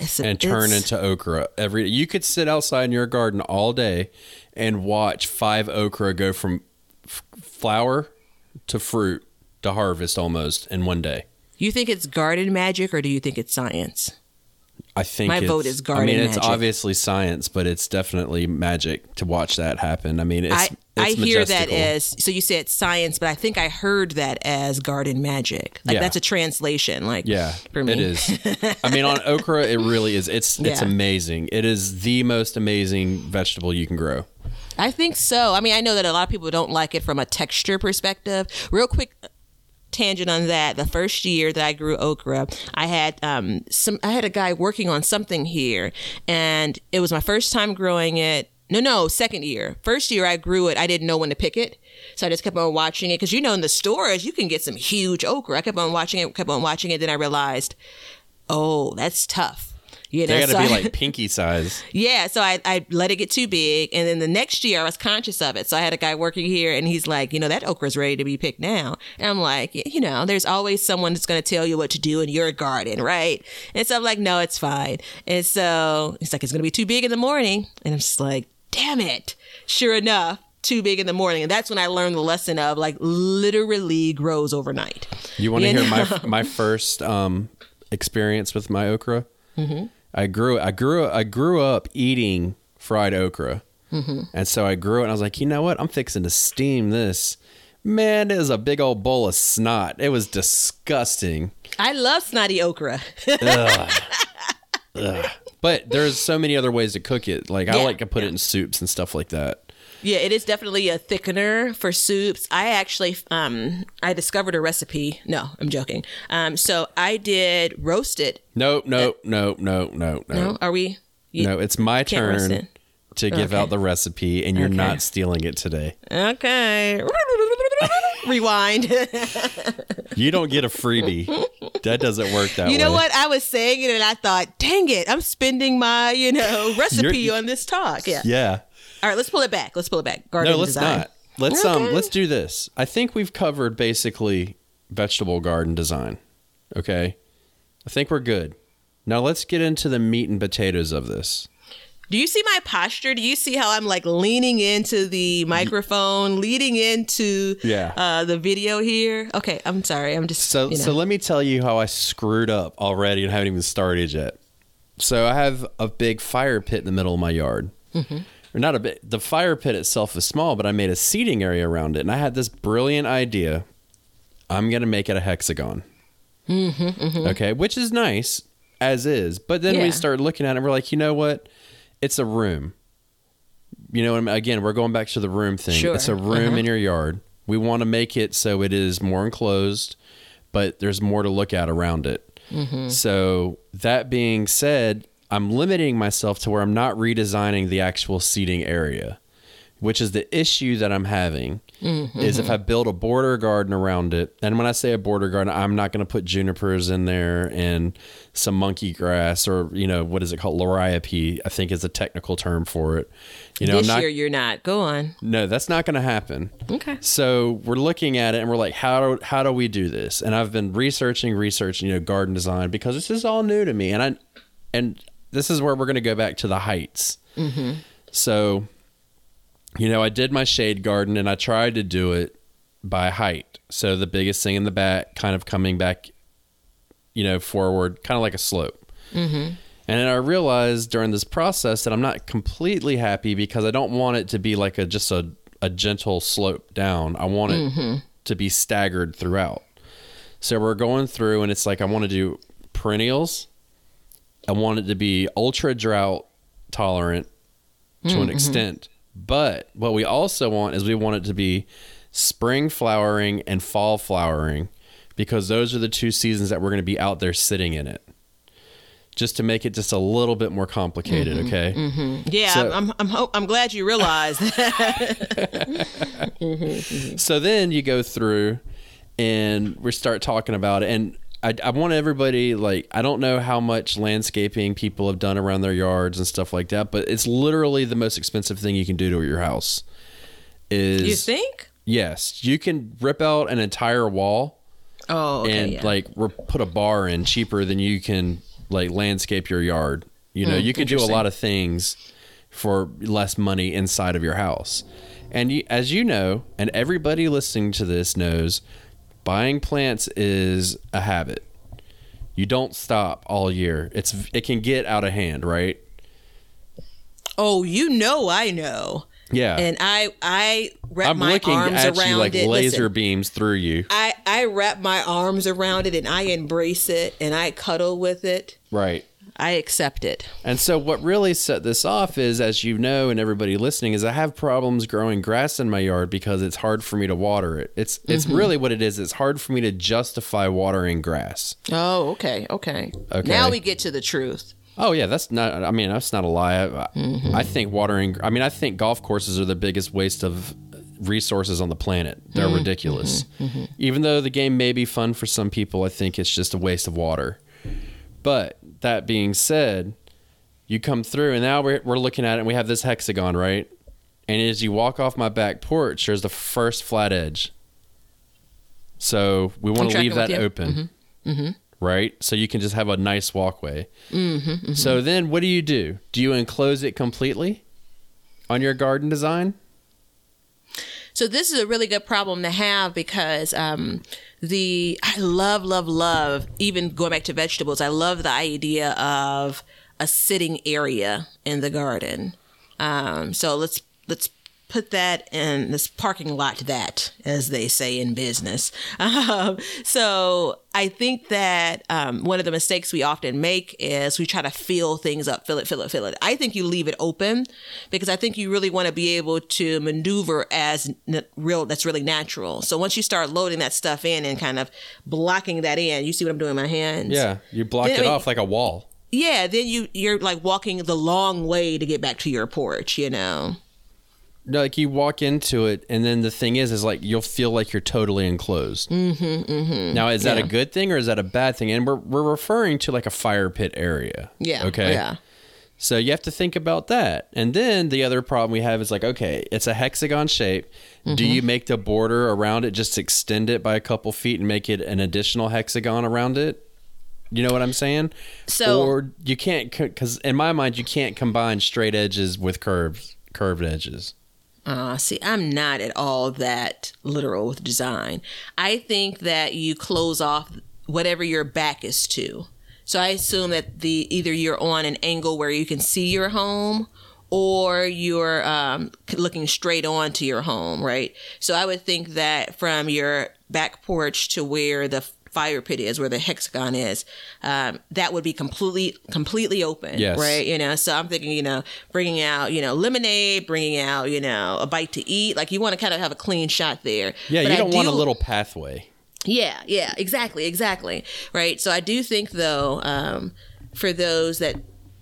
a, and turn into okra every. You could sit outside in your garden all day and watch five okra go from f- flower to fruit to harvest almost in one day. You think it's garden magic, or do you think it's science? I think My it's- vote is garden. I mean, it's magic. obviously science, but it's definitely magic to watch that happen. I mean, it's I, I it's hear that as so you said science, but I think I heard that as garden magic. Like Yeah. that's a translation. Like Yeah, for me, it is. I mean, on okra, it really is. It's it's Yeah. amazing. It is the most amazing vegetable you can grow. I think so. I mean, I know that a lot of people don't like it from a texture perspective. Real quick tangent on that. The first year that I grew okra, I had um some I had a guy working on something here and it was my first time growing it. No, no, second year. First year I grew it, I didn't know when to pick it. So I just kept on watching it cuz you know in the stores you can get some huge okra. I kept on watching it, kept on watching it, then I realized, "Oh, that's tough." You know, They got to so be I- like pinky size. yeah, so I, I let it get too big. And then the next year I was conscious of it. So I had a guy working here and he's like, you know, that okra's ready to be picked now. And I'm like, you know, there's always someone that's going to tell you what to do in your garden, right? And so I'm like, no, it's fine. And so he's like, it's going to be too big in the morning. And I'm just like, damn it. Sure enough, too big in the morning. And that's when I learned the lesson of like literally grows overnight. You want to hear know? my my first um, experience with my okra? Mm-hmm. I grew I grew I grew up eating fried okra, Mm-hmm. and so I grew it. and I was like, you know what? I'm fixing to steam this. Man, it was a big old bowl of snot. It was disgusting. I love snotty okra. But But there's so many other ways to cook it. Like I like to put yeah. it in soups and stuff like that. Yeah, it is definitely a thickener for soups. I actually um I discovered a recipe. No, I'm joking. Um so I did roasted. Nope, nope, nope, nope, nope, No, nope. are we you- No, it's my turn it. to give Okay. out the recipe, and you're Okay. not stealing it today. Okay. Rewind. You don't get a freebie. that doesn't work that way. you know what? I was saying it and I thought, dang it, I'm spending my, you know, recipe You're- on this talk. Yeah. Yeah. All right, let's pull it back. Let's pull it back. Garden No, let's design. not. Let's um let's do this. I think we've covered basically vegetable garden design. Okay? I think we're good. Now let's get into the meat and potatoes of this. Do you see my posture? Do you see how I'm like leaning into the microphone, leading into Yeah. uh, the video here? Okay, I'm sorry. I'm just So you know. so let me tell you how I screwed up already and haven't even started yet. So I have a big fire pit in the middle of my yard. Mm-hmm. Or not a bit. The fire pit itself is small, but I made a seating area around it, and I had this brilliant idea. I'm gonna make it a hexagon. Mm-hmm, Okay, which is nice as is, but then Yeah. we start looking at it, and we're like, you know what? It's a room. You know, and again, we're going back to the room thing. Sure. It's a room Uh-huh. in your yard. We want to make it so it is more enclosed, but there's more to look at around it. Mm-hmm. So, that being said, I'm limiting myself to where I'm not redesigning the actual seating area, which is the issue that I'm having. Mm-hmm. Is if I build a border garden around it, and when I say a border garden, I'm not going to put junipers in there and some monkey grass or you know what is it called liriope? I think is a technical term for it. You know, this I'm not, year you're not. Go on. no, that's not going to happen. Okay. So we're looking at it and we're like, how do how do we do this? And I've been researching, researching, you know, garden design because this is all new to me, and I and this is where we're going to go back to the heights. Mm-hmm. So, you know, I did my shade garden and I tried to do it by height. So the biggest thing in the back, kind of coming back, you know, forward, kind of like a slope. Mm-hmm. And then I realized during this process that I'm not completely happy because I don't want it to be like a just a, a gentle slope down. I want it mm-hmm. to be staggered throughout. So we're going through and it's like I want to do perennials. I want it to be ultra drought tolerant to an mm-hmm. extent. But what we also want is we want it to be spring flowering and fall flowering because those are the two seasons that we're going to be out there sitting in it. Just to make it just a little bit more complicated, mm-hmm. okay? Mm-hmm. Yeah, So- I'm I'm ho- I'm glad you realized that. So then you go through and we start talking about it. And I, I want everybody, like, I don't know how much landscaping people have done around their yards and stuff like that, but it's literally the most expensive thing you can do to your house. Is you think? Yes, you can rip out an entire wall Oh, okay. and yeah. like re- put a bar in cheaper than you can like landscape your yard. You know, hmm, you can do a lot of things for less money inside of your house. And you, as you know, and everybody listening to this knows, buying plants is a habit. You don't stop all year. It's it can get out of hand, right? oh, you know, I know. Yeah. And I I wrap I'm my looking arms at around you like it. laser Listen, beams through you. I I wrap my arms around it and I embrace it and I cuddle with it. Right. I accept it. And so, what really set this off is, as you know, and everybody listening, is I have problems growing grass in my yard because it's hard for me to water it. It's it's Mm-hmm. really what it is. It's hard for me to justify watering grass. Oh, okay, okay. Okay. Now we get to the truth. Oh yeah, that's not. I mean, that's not a lie. I, Mm-hmm. I think watering. I mean, I think golf courses are the biggest waste of resources on the planet. They're Mm-hmm. ridiculous. Even though the game may be fun for some people, I think it's just a waste of water. But that being said, you come through and now we're, we're looking at it and we have this hexagon, right? And as you walk off my back porch, there's the first flat edge. So we want to leave that with you. open. Right? So you can just have a nice walkway. So then what do you do? Do you enclose it completely on your garden design? So this is a really good problem to have because um, the I love, love, love. Even going back to vegetables, I love the idea of a sitting area in the garden. Um, so let's let's put that in this parking lot that, as they say in business. Um, so I think that um, one of the mistakes we often make is we try to fill things up, fill it, fill it, fill it. I think you leave it open because I think you really want to be able to maneuver as n- real. That's really natural. So once you start loading that stuff in and kind of blocking that in, you see what I'm doing with my hands. Yeah, you block Then, I it mean- off like a wall. Yeah. Then you you're like walking the long way to get back to your porch. You know. No, like you walk into it, and then the thing is, is like you'll feel like you're totally enclosed. Mm-hmm, mm-hmm. Now, is that a good thing or is that a bad thing? And we're we're referring to like a fire pit area. Yeah. Okay. Yeah. So you have to think about that. And then the other problem we have is like, okay, it's a hexagon shape. Do Mm-hmm. you make the border around it just extend it by a couple feet and make it an additional hexagon around it? You know what I'm saying? So- or you can't because in my mind you can't combine straight edges with curves, curved edges. Uh, see, I'm not at all that literal with design. I think that you close off whatever your back is to. So I assume that the either you're on an angle where you can see your home, or you're um, looking straight on to your home, right? So I would think that from your back porch to where the fire pit is, where the hexagon is, um, that would be completely completely open, Yes. right? You know, so I'm thinking, you know, bringing out, you know, lemonade, bringing out, you know, a bite to eat. Like you want to kind of have a clean shot there. Yeah, But you don't want a little pathway. yeah, yeah, exactly, exactly. Right. So I do think, though, um, for those that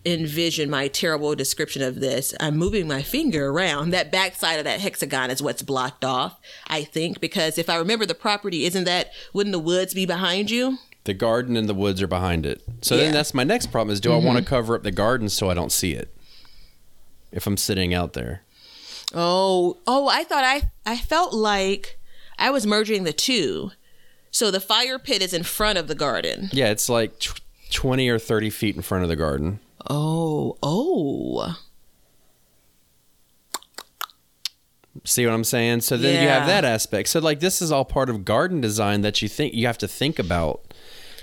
envision my terrible description of this, I'm moving my finger around. That backside of that hexagon is what's blocked off, I think, because if I remember the property, isn't that, wouldn't the woods be behind you? The garden and the woods are behind it. So Yeah. Mm-hmm. then that's my next problem is do I want to cover up the garden so I don't see it? If I'm sitting out there. Oh, oh, I thought I, I felt like I was merging the two. So the fire pit is in front of the garden. Yeah, it's like tw- 20 or 30 feet in front of the garden. Oh, oh. See what I'm saying? So then you have that aspect. So like this is all part of garden design that you think you have to think about.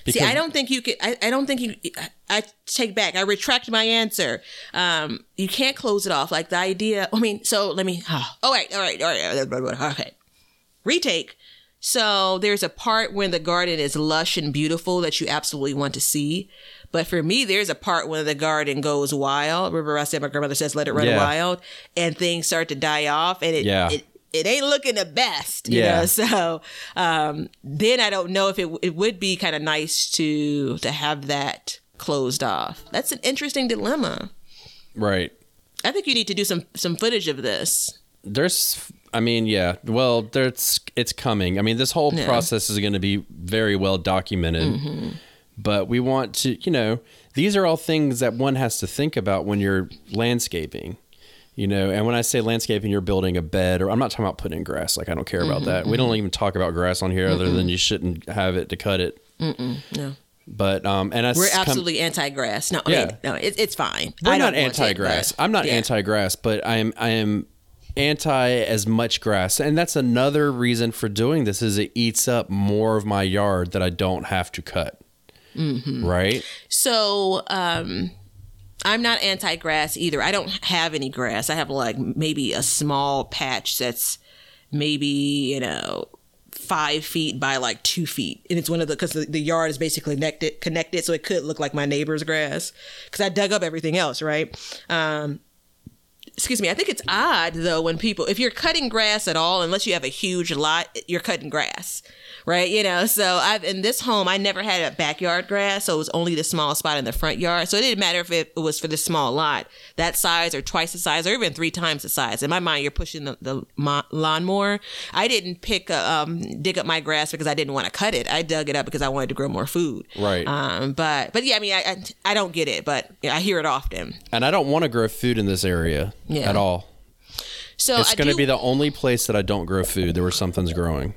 See, I don't think you could. I, I don't think you. I, I take back. I retract my answer. Um, you can't close it off. Like the idea. I mean, so let me. Oh, all right, all right, all right. Okay, retake. So there's a part when the garden is lush and beautiful that you absolutely want to see. But for me, there's a part when the garden goes wild. Remember, I said my grandmother says, "Let it run Yeah. wild," and things start to die off, and it Yeah. it, it ain't looking the best, you Yeah. know. So um, then I don't know if it it would be kind of nice to to have that closed off. That's an interesting dilemma. Right. I think you need to do some some footage of this. There's I mean, yeah. Well, there's it's coming. I mean, this whole Yeah. process is going to be very well documented. Mm-hmm. But we want to, you know, these are all things that one has to think about when you're landscaping. You know, and when I say landscaping, you're building a bed, or I'm not talking about putting in grass. Like I don't care Mm-hmm, about that. We don't even talk about grass on here, other than you shouldn't have it to cut it. No, But um, and I we're absolutely anti-grass. No, I mean, no, it, it's fine. We're I not it, anti-grass. but- I'm not yeah. anti-grass, but I am I am anti as much grass, and that's another reason for doing this. Is it eats up more of my yard that I don't have to cut. Mm-hmm. Right? So, um, I'm not anti grass either. I don't have any grass. I have like maybe a small patch that's maybe, you know, five feet by like two feet. And it's one of the, because the, the yard is basically connected, connected. So it could look like my neighbor's grass because I dug up everything else, right? Um, excuse me i think it's odd though when people if you're cutting grass at all unless you have a huge lot you're cutting grass right you know so i've in this home i never had a backyard grass so it was only the small spot in the front yard so it didn't matter if it was for the small lot that size or twice the size or even three times the size in my mind you're pushing the, the mo- lawnmower i didn't pick a, um, dig up my grass because i didn't want to cut it i dug it up because i wanted to grow more food Right. um, but but yeah i mean i i, I don't get it but yeah, i hear it often And I don't want to grow food in this area Yeah. at all. so It's going to be the only place that I don't grow food there where something's growing.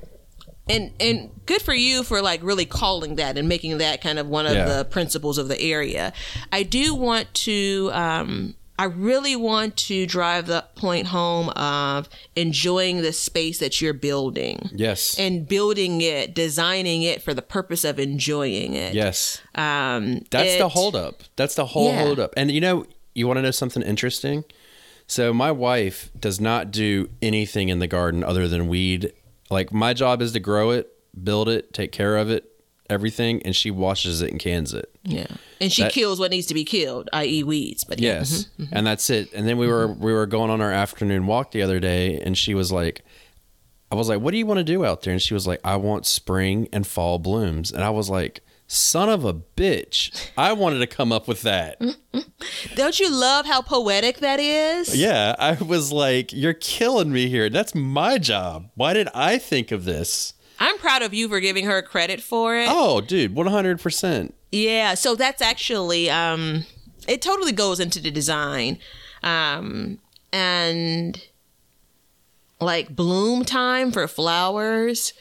And and good for you for like really calling that and making that kind of one of Yeah. the principles of the area i do want to um i really want to drive the point home of enjoying the space that you're building Yes. and building it designing it for the purpose of enjoying it yes. um That's the it- holdup. That's the whole Yeah. holdup. And you know, you want to know something interesting? So my wife does not do anything in the garden other than weed. Like my job is to grow it, build it, take care of it, everything, and she washes it and cans it. Yeah. And she That- kills what needs to be killed, i.e., weeds. But yeah. Yes, mm-hmm. Mm-hmm. and that's it. And then we were we were going on our afternoon walk the other day, and she was like, "I was like, what do you want to do out there?" And she was like, "I want spring and fall blooms." And I was like, "Son of a bitch! I wanted to come up with that." Don't you love how poetic that is? yeah, I was like, "You're killing me here. That's my job. Why did I think of this?" I'm proud of you for giving her credit for it. Oh, dude, one hundred percent. Yeah, so that's actually um it totally goes into the design. Um and like bloom time for flowers.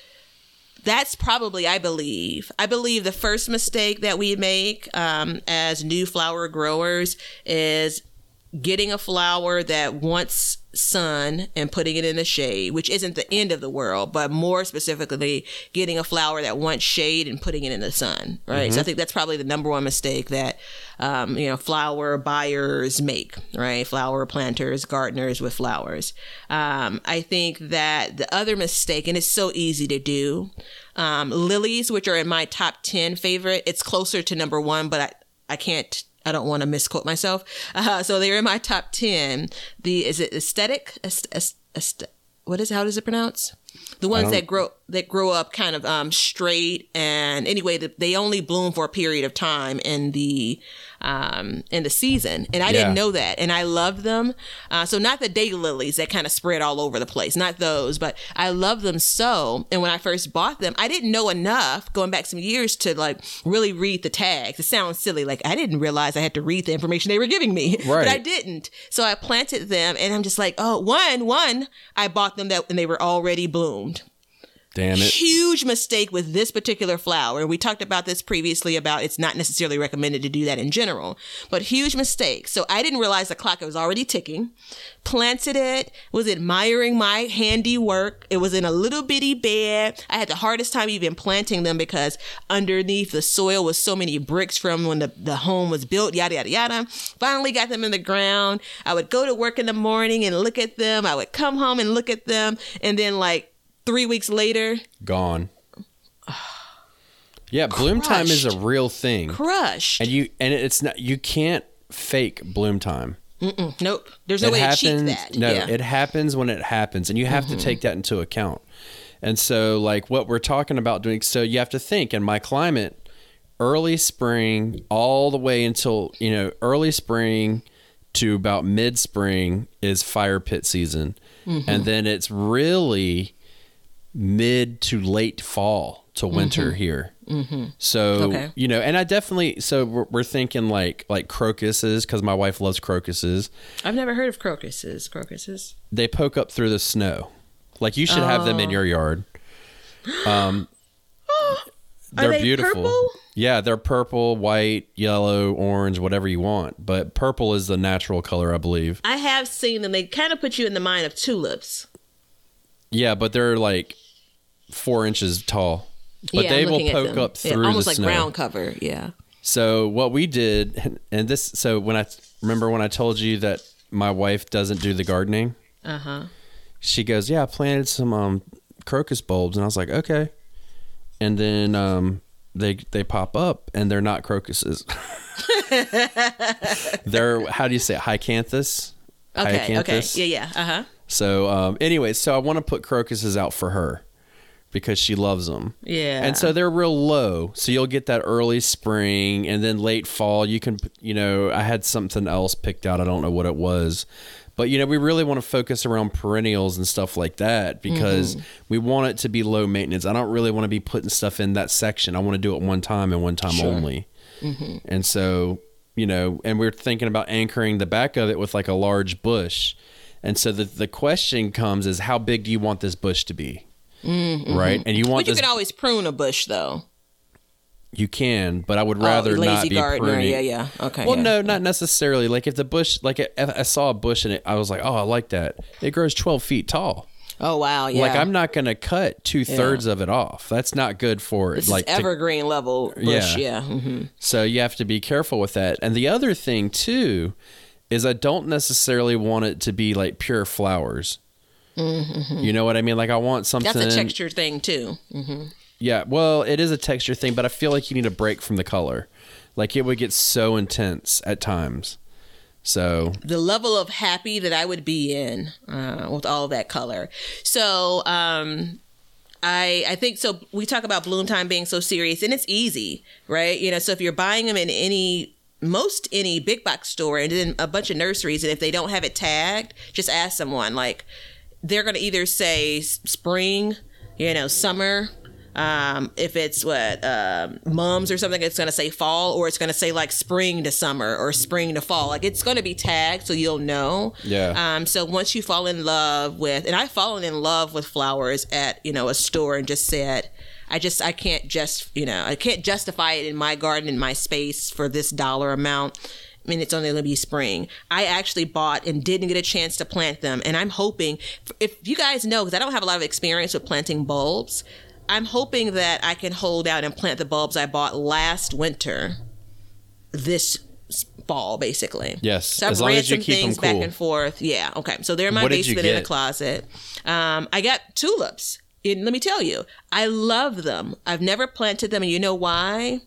That's probably, I believe, I believe the first mistake that we make um, as new flower growers is getting a flower that wants sun and putting it in the shade, which isn't the end of the world, but more specifically, getting a flower that wants shade and putting it in the sun, right? So I think that's probably the number one mistake that um, you know flower buyers make, right? Flower planters, gardeners with flowers. Um, I think that the other mistake, and it's so easy to do, um, lilies, which are in my top ten favorite. It's closer to number one, but I I can't I don't want to misquote myself. Uh, so they're in my top 10. The, is it aesthetic? Est, est, est, what is, how does it pronounce? The ones that grow, that grow up kind of, um, straight and anyway, the, they only bloom for a period of time in the, um, in the season. And I Yeah. didn't know that. And I love them. Uh, so not the day lilies that kind of spread all over the place, not those, but I love them so. And when I first bought them, I didn't know enough going back some years to like really read the tags. It sounds silly. Like I didn't realize I had to read the information they were giving me, but I didn't. So I planted them and I'm just like, oh, one, one, I bought them that and they were already bloomed Damn it. huge mistake with this particular flower. We talked about this previously about it's not necessarily recommended to do that in general, but huge mistake. So I didn't realize the clock was already ticking. Planted it, was admiring my handiwork. It was in a little bitty bed. I had the hardest time even planting them because underneath the soil was so many bricks from when the, the home was built, yada, yada, yada. Finally got them in the ground. I would go to work in the morning and look at them. I would come home and look at them. And then like, Three weeks later, Gone. Yeah, bloom time is a real thing. crushed. And you and it's not you can't fake bloom time. Nope. There's no way to cheat that. No, yeah. Mm-hmm. it happens when it happens, and you have to take that into account. And so, like what we're talking about doing, so you have to think in my climate, early spring all the way until you know early spring to about mid spring is fire pit season, Mm-hmm. and then it's really mid to late fall to winter here. Mm-hmm. So Okay. you know, and I definitely so we're, we're thinking like like crocuses because my wife loves crocuses. I've never heard of crocuses. Crocuses. They poke up through the snow. Like you should have them in your yard. Um, they're they beautiful. purple? Yeah, they're purple, white, yellow, orange, whatever you want. But purple is the natural color, I believe. I have seen them. They kind of put you in the mind of tulips. Yeah, but they're like four inches tall. But yeah, they I'm will poke up Yeah, through almost the like snow. ground cover. Yeah. So what we did, and- this, so when I remember when I told you that my wife doesn't do the gardening, Uh huh. she goes, "Yeah, I planted some um, crocus bulbs," and I was like, "Okay." And then um, they they pop up, and they're not crocuses. they're how do you say it? hyacinthus? Okay. Okay. Yeah. Yeah. Uh huh. So, um, anyway, so I want to put crocuses out for her because she loves them. Yeah. And so they're real low. So you'll get that early spring and then late fall. You can, you know, I had something else picked out. I don't know what it was. But, you know, we really want to focus around perennials and stuff like that because mm-hmm. we want it to be low maintenance. I don't really want to be putting stuff in that section. I want to do it one time and one time only. Mm-hmm. And so, you know, and we're thinking about anchoring the back of it with like a large bush. And so the, the question comes is how big do you want this bush to be? Right? And you want But you this can always prune a bush, though. you can, but I would rather oh, lazy not be gardener. pruning. Yeah. Yeah. Okay. Well, yeah. no, not necessarily. Like if the bush, like if I saw a bush and it, I was like, oh, I like that. It grows twelve feet tall. Oh wow. Yeah. Like I'm not going to cut two thirds of it off. That's not good for This like is to- evergreen level bush. Yeah. Yeah. hmm So you have to be careful with that. And the other thing too is I don't necessarily want it to be like pure flowers. You know what I mean? Like I want something. Mm-hmm. That's a texture thing too. Yeah, well, it is a texture thing, but I feel like you need a break from the color. Like it would get so intense at times. So the level of happy that I would be in uh, with all that color. So um, I I think so. We talk about bloom time being so serious, and it's easy, right? You know, so if you're buying them in any most any big box store and then a bunch of nurseries, and if they don't have it tagged, just ask someone. Like they're going to either say spring, you know, summer. Um, if it's what um, mums or something, it's going to say fall, or it's going to say like spring to summer or spring to fall. Like it's going to be tagged so you'll know. Yeah. Um, so once you fall in love with, and I've fallen in love with flowers at you know a store and just said, I just I can't just you know I can't justify it in my garden in my space for this dollar amount. I mean, it's only going to be spring. I actually bought and didn't get a chance to plant them, and I'm hoping if you guys know because I don't have a lot of experience with planting bulbs. I'm hoping that I can hold out and plant the bulbs I bought last winter this fall, basically. Yes, So I've as long as you some keep things back cool. and forth. Yeah. Okay. So they're in my What basement in a closet. Um, I got tulips. And let me tell you, I love them. I've never planted them, and you know why?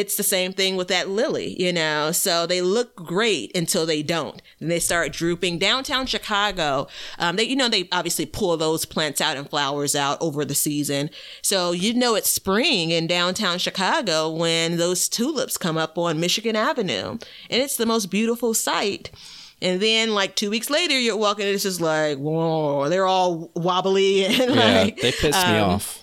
It's the same thing with that lily, you know. So they look great until they don't. And they start drooping. Downtown Chicago, um, they you know they obviously pull those plants out and flowers out over the season. So you know it's spring in downtown Chicago when those tulips come up on Michigan Avenue, and it's the most beautiful sight. And then, like two weeks later, you're walking, and it's just like, whoa, they're all wobbly and yeah, like they pissed me um, off.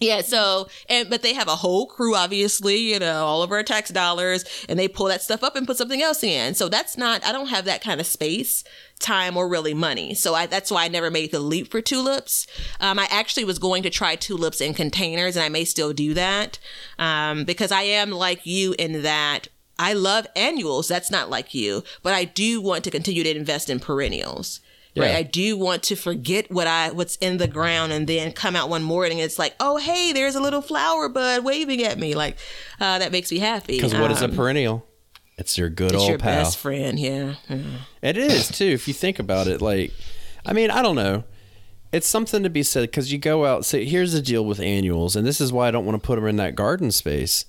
Yeah, so and but they have a whole crew, obviously, you know, all of our tax dollars, and they pull that stuff up and put something else in. So that's not I don't have that kind of space, time, or really money. So I that's why I never made the leap for tulips. Um, I actually was going to try tulips in containers, and I may still do that um, because I am like you in that I love annuals. That's not like you, but I do want to continue to invest in perennials. Right. I do want to forget what I what's in the ground and then come out one morning and it's like, oh hey, there's a little flower bud waving at me. Like uh, that makes me happy. Because what is a Um, perennial? It's your good It's old your pal. best friend, yeah. yeah. It is too, if you think about it. Like, I mean, I don't know. It's something to be said because you go out. Say, here's the deal with annuals, and this is why I don't want to put them in that garden space,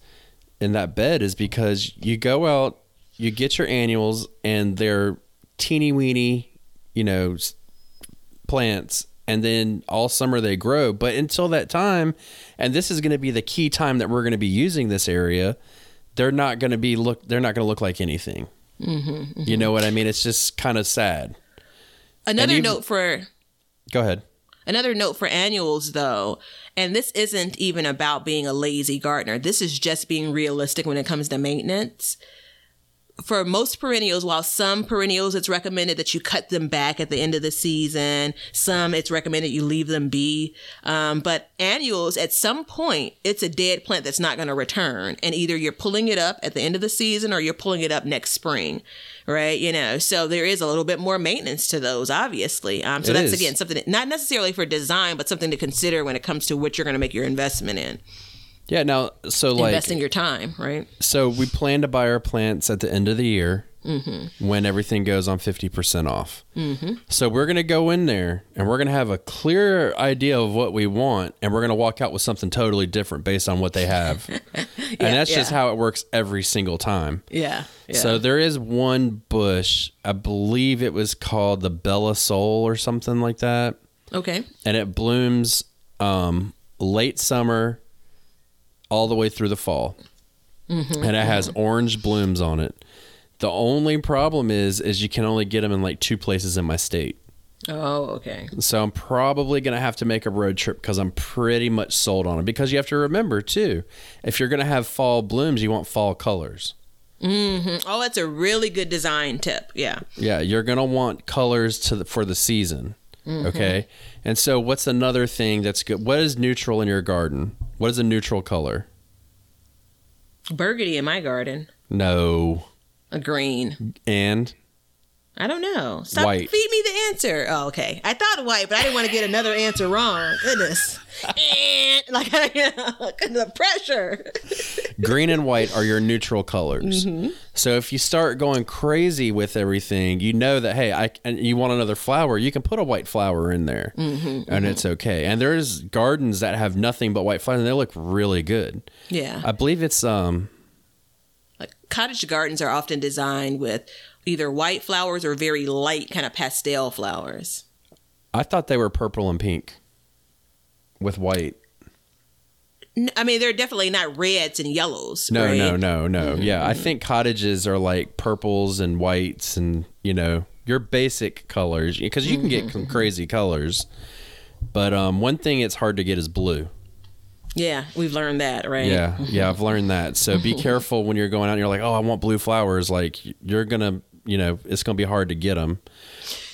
in that bed, is because you go out, you get your annuals, and they're teeny weeny, you know, plants, and then all summer they grow. But until that time, and this is going to be the key time that we're going to be using this area, they're not going to be look. They're not going to look like anything. Mm-hmm, mm-hmm. You know what I mean? It's just kind of sad. Another even- note for Go ahead. Another note for annuals, though, and this isn't even about being a lazy gardener. This is just being realistic when it comes to maintenance. For most perennials, while some perennials it's recommended that you cut them back at the end of the season, some it's recommended you leave them be. Um, but annuals, at some point, it's a dead plant that's not going to return, and either you're pulling it up at the end of the season or you're pulling it up next spring, right? You know, so there is a little bit more maintenance to those, obviously. Um, so It that's is. again something that, not necessarily for design, but something to consider when it comes to what you're going to make your investment in, Yeah. Now, so like, investing your time, right? so we plan to buy our plants at the end of the year Mm-hmm. when everything goes on fifty percent off. Mm-hmm. So we're gonna go in there and we're gonna have a clear idea of what we want, and we're gonna walk out with something totally different based on what they have. and that's just how it works every single time. Yeah. yeah. So there is one bush, I believe it was called the Bella Soul or something like that. okay. and it blooms um, late summer all the way through the fall. Mm-hmm. And it has orange blooms on it. The only problem is is you can only get them in like two places in my state. Oh, okay. so i'm probably going to have to make a road trip because i'm pretty much sold on it because you have to remember too if you're going to have fall blooms you want fall colors. Mm-hmm. Oh, that's a really good design tip. Yeah. Yeah, you're gonna want colors to the, for the season. Mm-hmm. Okay, and so what's another thing that's good? What is neutral in your garden? What is a neutral color? Burgundy in my garden. No, A green. and I don't know. Stop. White. Feed me the answer. Oh, okay. I thought white, but I didn't want to get another answer wrong. Goodness. and eh, like you know, uh, the pressure. green and white are your neutral colors. Mm-hmm. So if you start going crazy with everything, you know that hey, I and you want another flower, you can put a white flower in there, mm-hmm, and mm-hmm. it's okay. And there's gardens that have nothing but white flowers, and they look really good. Yeah. I believe it's um like cottage gardens are often designed with either white flowers or very light kind of pastel flowers. I thought they were purple and pink with white. I mean, they're definitely not reds and yellows. No, right? no, no, no. Yeah, I think cottages are like purples and whites and, you know, your basic colors because you can get mm-hmm. some crazy colors. But um one thing it's hard to get is blue. Yeah, we've learned that, right? Yeah. Yeah, mm-hmm. I've learned that. So be careful when you're going out and you're like, "Oh, I want blue flowers." Like you're going to, you know, it's going to be hard to get them.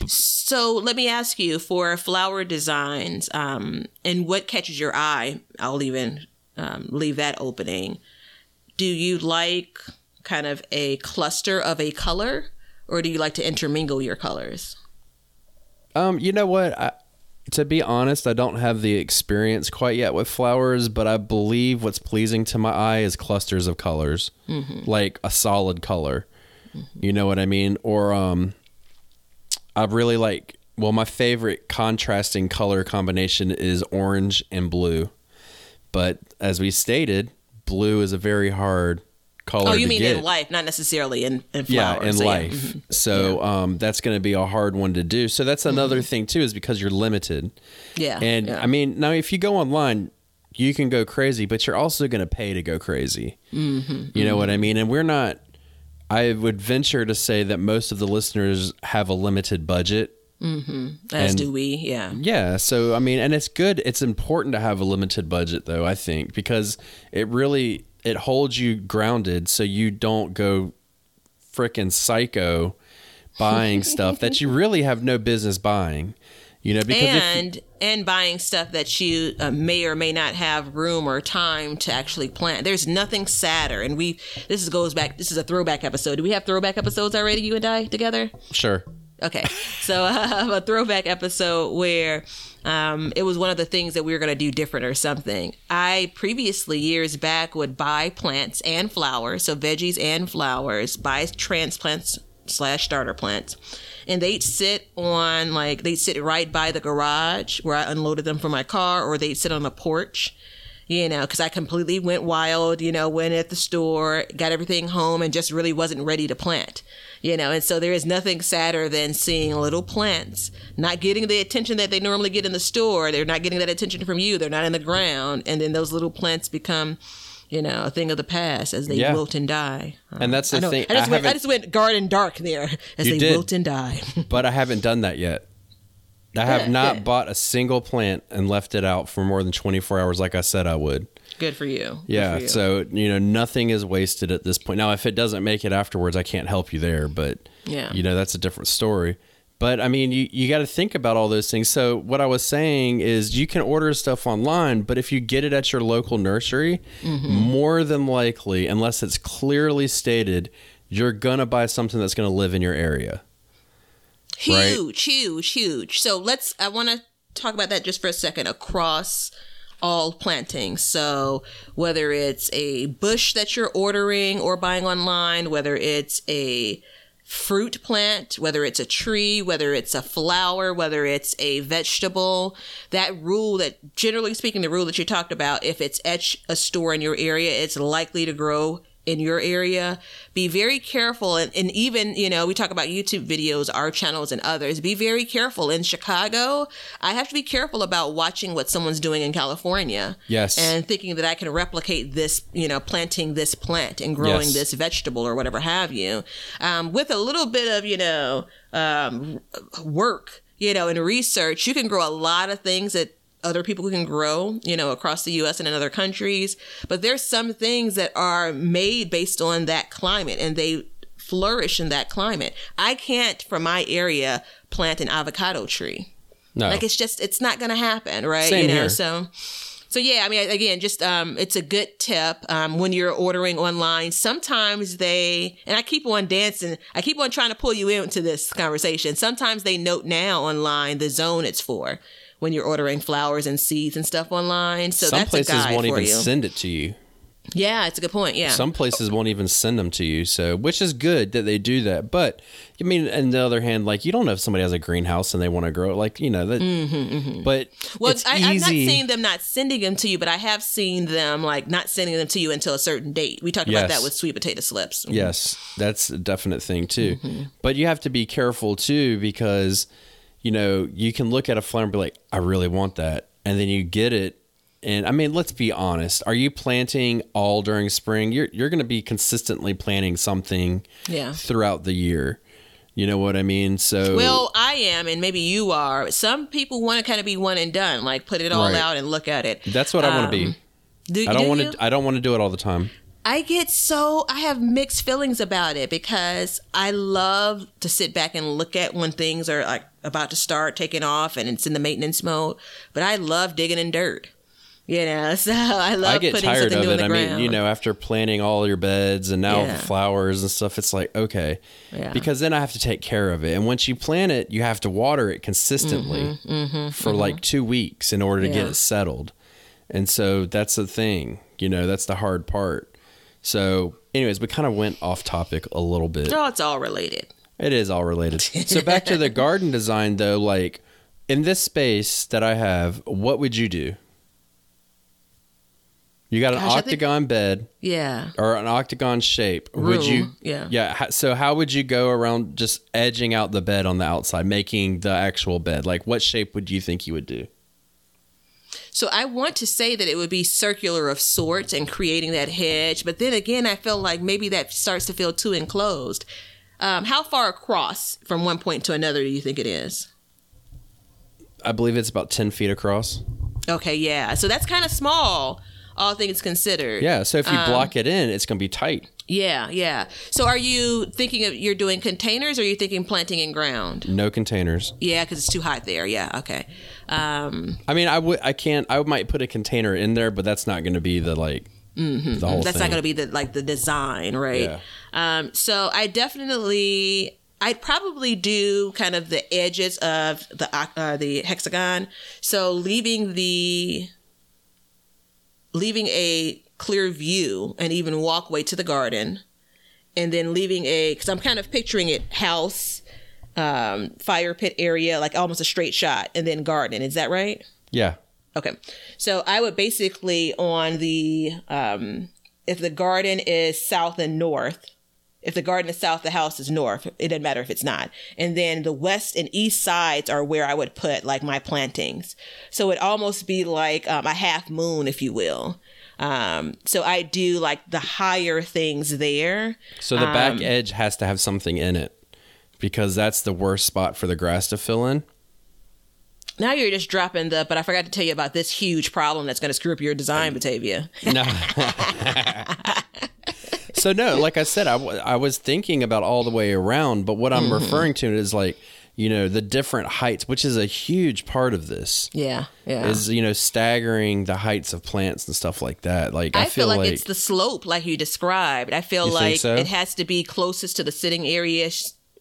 So let me ask you for flower designs, um, and what catches your eye? I'll even um, leave that opening. Do you like kind of a cluster of a color, or do you like to intermingle your colors? Um, you know what? I, to be honest, I don't have the experience quite yet with flowers, but I believe what's pleasing to my eye is clusters of colors, like a solid color. You know what I mean? Or um, I really like. Well, my favorite contrasting color combination is orange and blue, but as we stated, blue is a very hard color. Oh, you mean get in life, not necessarily in, in flowers. yeah in So, life so um that's going to be a hard one to do so that's another thing too is because you're limited Yeah. and yeah. i mean now if you go online you can go crazy but you're also going to pay to go crazy mm-hmm, you know what i mean and we're not i would venture to say that most of the listeners have a limited budget mm-hmm. as and- do we. Yeah. yeah. So, I mean, and it's good. It's important to have a limited budget, though, I think, because it really it holds you grounded so you don't go freaking psycho buying stuff that you really have no business buying. You know, because if, and and buying stuff that you uh, may or may not have room or time to actually plant. There's nothing sadder, and we this is, goes back. This is a throwback episode. Do we have throwback episodes already? You and I together? sure. Okay, so I have a throwback episode where um, it was one of the things that we were going to do different or something. I previously, years back, would buy plants and flowers, so veggies and flowers, buy transplants slash starter plants, and they'd sit on like they'd sit right by the garage where I unloaded them from my car, or they'd sit on the porch you know, because I completely went wild, you know, went at the store, got everything home, and just really wasn't ready to plant, you know. And so there is nothing sadder than seeing little plants not getting the attention that they normally get in the store. They're not getting that attention from you. They're not in the ground, and then those little plants become. You know, a thing of the past as they Yeah. wilt and die. And uh, that's the I, know, thing. I, just I went, I just went garden dark there as they did. wilt and die. but I haven't done that yet. I have Good, not good. bought a single plant and left it out for more than 24 hours like I said I would. Good for you. Yeah, for you. so you know nothing is wasted at this point. Now, if it doesn't make it afterwards, I can't help you there. But Yeah. you know that's a different story. But I mean, you you got to think about all those things. So what I was saying is, you can order stuff online, but if you get it at your local nursery, Mm-hmm. more than likely, unless it's clearly stated, you're gonna buy something that's gonna live in your area. Right. huge huge huge so let's i want to talk about that just for a second across all planting so whether it's a bush that you're ordering or buying online whether it's a fruit plant whether it's a tree whether it's a flower whether it's a vegetable that rule that generally speaking the rule that you talked about if it's at a store in your area it's likely to grow in your area be very careful and, and even you know we talk about youtube videos our channels and others be very careful in chicago i have to be careful about watching what someone's doing in california Yes. and thinking that i can replicate this you know planting this plant and growing Yes. this vegetable or whatever have you um, with a little bit of you know um, work you know and research you can grow a lot of things that other people who can grow, you know, across the US and in other countries. But there's some things that are made based on that climate and they flourish in that climate. I can't, from my area, plant an avocado tree. No, Like it's just it's not gonna happen, right? Same you know, here. so so yeah, I mean again, just um it's a good tip. Um when you're ordering online, sometimes they and I keep on dancing, I keep on trying to pull you into this conversation. Sometimes they note now online the zone it's for when you're ordering flowers and seeds and stuff online. So some that's places won't even you. send it to you. Yeah, it's a good point. Yeah. Some places won't even send them to you, so which is good that they do that. But I mean, on the other hand, like you don't know if somebody has a greenhouse and they want to grow it, like you know that. But well, it's I, I'm not saying them not sending them to you, but I have seen them like not sending them to you until a certain date. We talked about that with sweet potato slips. Yes, that's a definite thing too. Mm-hmm. But you have to be careful too because you know you can look at a flower and be like, I really want that, and then you get it. And I mean, let's be honest. Are you planting all during spring? You're you're going to be consistently planting something Yeah. throughout the year. You know what I mean? So Well, I am, and maybe you are. Some people want to kind of be one and done, like put it all Right. out and look at it. that's what I want to be. Um, do, I don't do want you? to. I don't want to do it all the time. I get so I have mixed feelings about it because I love to sit back and look at when things are like about to start taking off and it's in the maintenance mode. But I love digging in dirt. You know, so I love I get putting tired of it. I ground. mean, you know, after planting all your beds and now Yeah. flowers and stuff, it's like okay, Yeah. because then I have to take care of it. And once you plant it, you have to water it consistently for like two weeks in order to get Mm-hmm, it settled. And so that's the thing, you know, that's the hard part. So, anyways, we kind of went off topic a little bit. no, it's all related. It is all related. So back to the garden design though, like in this space that I have, what would you do? You got an Gosh, I think- octagon bed Yeah. or an octagon shape. Would you? yeah. Yeah. So how would you go around just edging out the bed on the outside, making the actual bed? Like, what shape would you think you would do? So I want to say that it would be circular of sorts and creating that hedge, but then again, I feel like maybe that starts to feel too enclosed. Um, how far across from one point to another do you think it is? I believe it's about ten feet across. Okay, yeah. So that's kind of small, all things considered. Yeah. So if Um, you block it in, it's gonna be tight. Yeah, yeah. So are you thinking of you're doing containers or are you thinking planting in ground? No containers. Yeah, because it's too hot there. Yeah, okay. Um, I mean, I would. I can't. I might put a container in there, but that's not going to be the like the whole Mm-hmm. that's thing. not going to be the like the design, right? Yeah. Um, so I definitely, I'd probably do kind of the edges of the oc- uh, the hexagon. So leaving the leaving a clear view and even walkway to the garden, and then leaving a because I'm kind of picturing it house, um, fire pit area, like almost a straight shot, and then garden. Is that right? Yeah. Okay. So I would basically on the um if the garden is south and north, if the garden is south, the house is north. It doesn't matter if it's not. And then the west and east sides are where I would put like my plantings. So it almost be like um, a half moon, if you will. Um, so I do like the higher things there. So the back Um, edge has to have something in it because that's the worst spot for the grass to fill in. Now you're just dropping the, but I forgot to tell you about this huge problem that's going to screw up your design, Batavia. No. so no, like I said, I, w- I was thinking about all the way around, but what I'm Mm-hmm. referring to is like you know the different heights, which is a huge part of this. Yeah, yeah. Is you know staggering the heights of plants and stuff like that. Like I, I, feel, like, it's the slope, like you described. I feel like so? it has to be closest to the sitting area,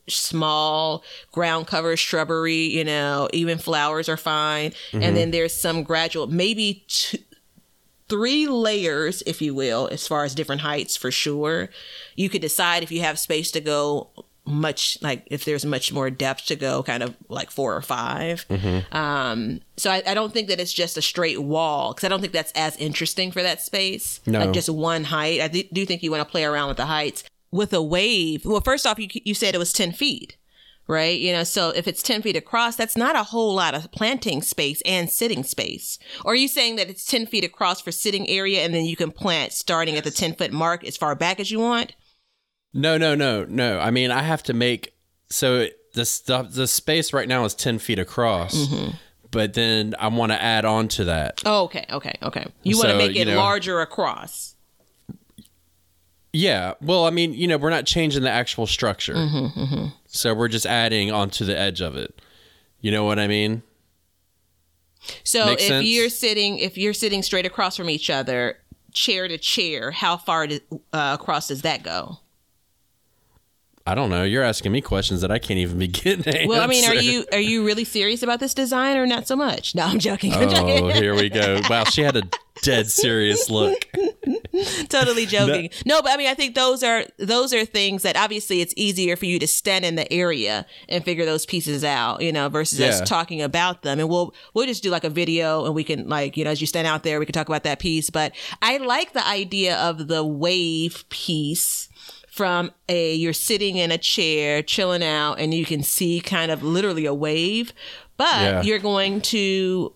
small ground cover, shrubbery. You know, even flowers are fine. Mm-hmm. And then there's some gradual, maybe two, three layers, if you will, as far as different heights for sure. You could decide if you have space to go much like if there's much more depth to go kind of like four or 5 Mm-hmm. um so I, I don't think that it's just a straight wall because i don't think that's as interesting for that space No. like just one height i do think you want to play around with the heights with a wave well first off you, you said it was 10 feet right you know so if it's 10 feet across that's not a whole lot of planting space and sitting space or are you saying that it's 10 feet across for sitting area and then you can plant starting at the 10 foot mark as far back as you want no, no, no, no. I mean, I have to make so the stuff. The space right now is ten feet across, Mm-hmm. but then I want to add on to that. oh okay okay okay you want to So, make you it know- larger across Yeah. Well, I mean, you know, we're not changing the actual structure. Mm-hmm, So we're just adding onto the edge of it. You know what I mean? So Makes if sense? you're sitting if you're sitting straight across from each other, chair to chair, how far uh, across does that go? I don't know. You're asking me questions that I can't even begin to Well, I mean, are you are you really serious about this design or not so much? No, I'm joking. I'm Oh, joking. here we go. Wow, she had a dead serious look. totally joking. No, but I mean, I think those are those are things that obviously it's easier for you to stand in the area and figure those pieces out, you know, versus Yeah. us talking about them. And we'll we'll just do like a video and we can like you know as you stand out there, we can talk about that piece. But I like the idea of the wave piece from a you're sitting in a chair chilling out and you can see kind of literally a wave but Yeah. you're going to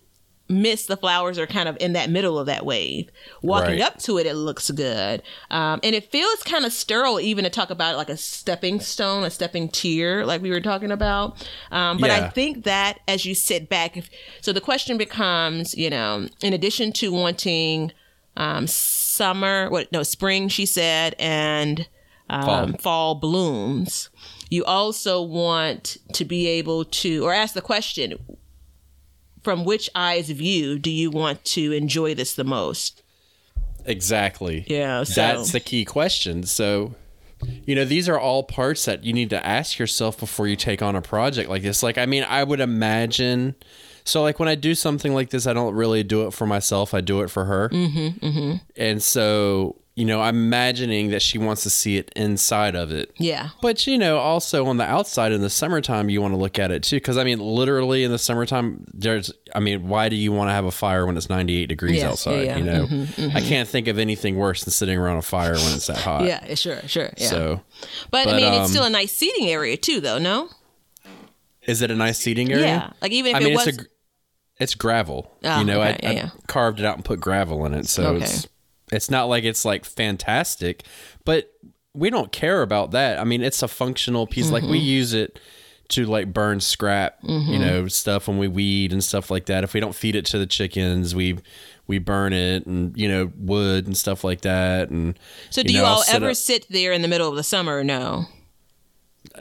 miss the flowers are kind of in that middle of that wave walking Right. up to it it looks good um, and it feels kind of sterile even to talk about like a stepping stone a stepping tier like we were talking about um, but i think that as you sit back if, so the question becomes you know in addition to wanting um, summer what no spring she said and um, fall. blooms you also want to be able to or ask the question from which eyes view do you want to enjoy this the most Exactly. Yeah, so- That's the key question. So, you know, these are all parts that you need to ask yourself before you take on a project like this. Like, I mean, I would imagine. So, like, when I do something like this, I don't really do it for myself. I do it for her. Mm-hmm, mm-hmm. And so, you know, I'm imagining that she wants to see it inside of it. yeah But you know, also on the outside in the summertime, you want to look at it too. Because I mean, literally in the summertime, there's. I mean, why do you want to have a fire when it's 98 degrees Yeah, outside? yeah, You know, mm-hmm, mm-hmm. I can't think of anything worse than sitting around a fire when it's that hot. yeah sure sure yeah So, but, i but, mean it's um, still a nice seating area too though no is it a nice seating area? yeah like even if I mean, it was it's a. It's gravel. Oh, you ah, know, okay, I, yeah, I yeah. carved it out and put gravel in it, so Okay. it's it's not like it's like fantastic, but we don't care about that. I mean, it's a functional piece. Like Mm-hmm. we use it to like burn scrap, you know, stuff when we weed and stuff like that. If we don't feed it to the chickens, we we burn it and you know wood and stuff like that. And so do you, know, I'll all sit ever up- sit there in the middle of the summer no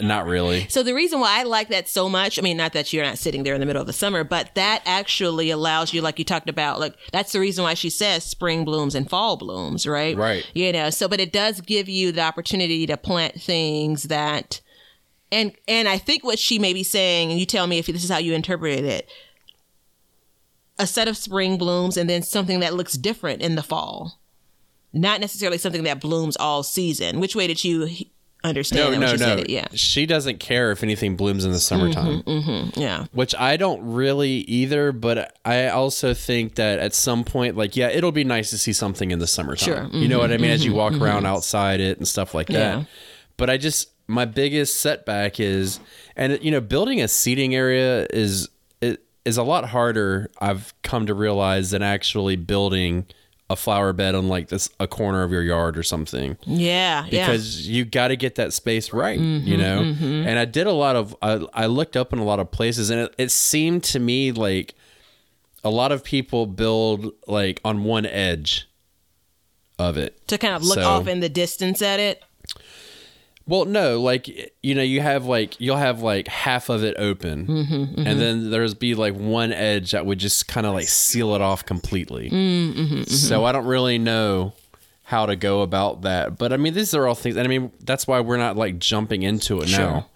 not really. So the reason why I like that so much, I mean, not that you're not sitting there in the middle of the summer, but that actually allows you, like you talked about, like that's the reason why she says spring blooms and fall blooms, right? Right. You know, so but it does give you the opportunity to plant things that, and and I think what she may be saying, and you tell me if this is how you interpreted it, a set of spring blooms and then something that looks different in the fall, not necessarily something that blooms all season. Which way did you? Understand No, no, no. it? Yeah, She doesn't care if anything blooms in the summertime. Mm-hmm, mm-hmm, yeah. which I don't really either, but I also think that at some point, like, yeah, it'll be nice to see something in the summertime. Sure. You know what I mean? Mm-hmm, As you walk around outside it and stuff like that. Yeah. But I just, my biggest setback is, and you know, building a seating area is, it is a lot harder, I've come to realize, than actually building a flower bed on like this, a corner of your yard or something Yeah, yeah. because you got to get that space right, Mm-hmm, you know. And I did a lot of I, I looked up in a lot of places, and it, it seemed to me like a lot of people build like on one edge of it. to kind of look So- off in the distance at it. Well, no, like you know, you have like you'll have like half of it open, Mm-hmm, and then there's be like one edge that would just kind of like seal it off completely. Mm-hmm, So I don't really know how to go about that, but I mean, these are all things, and I mean, that's why we're not like jumping into it now.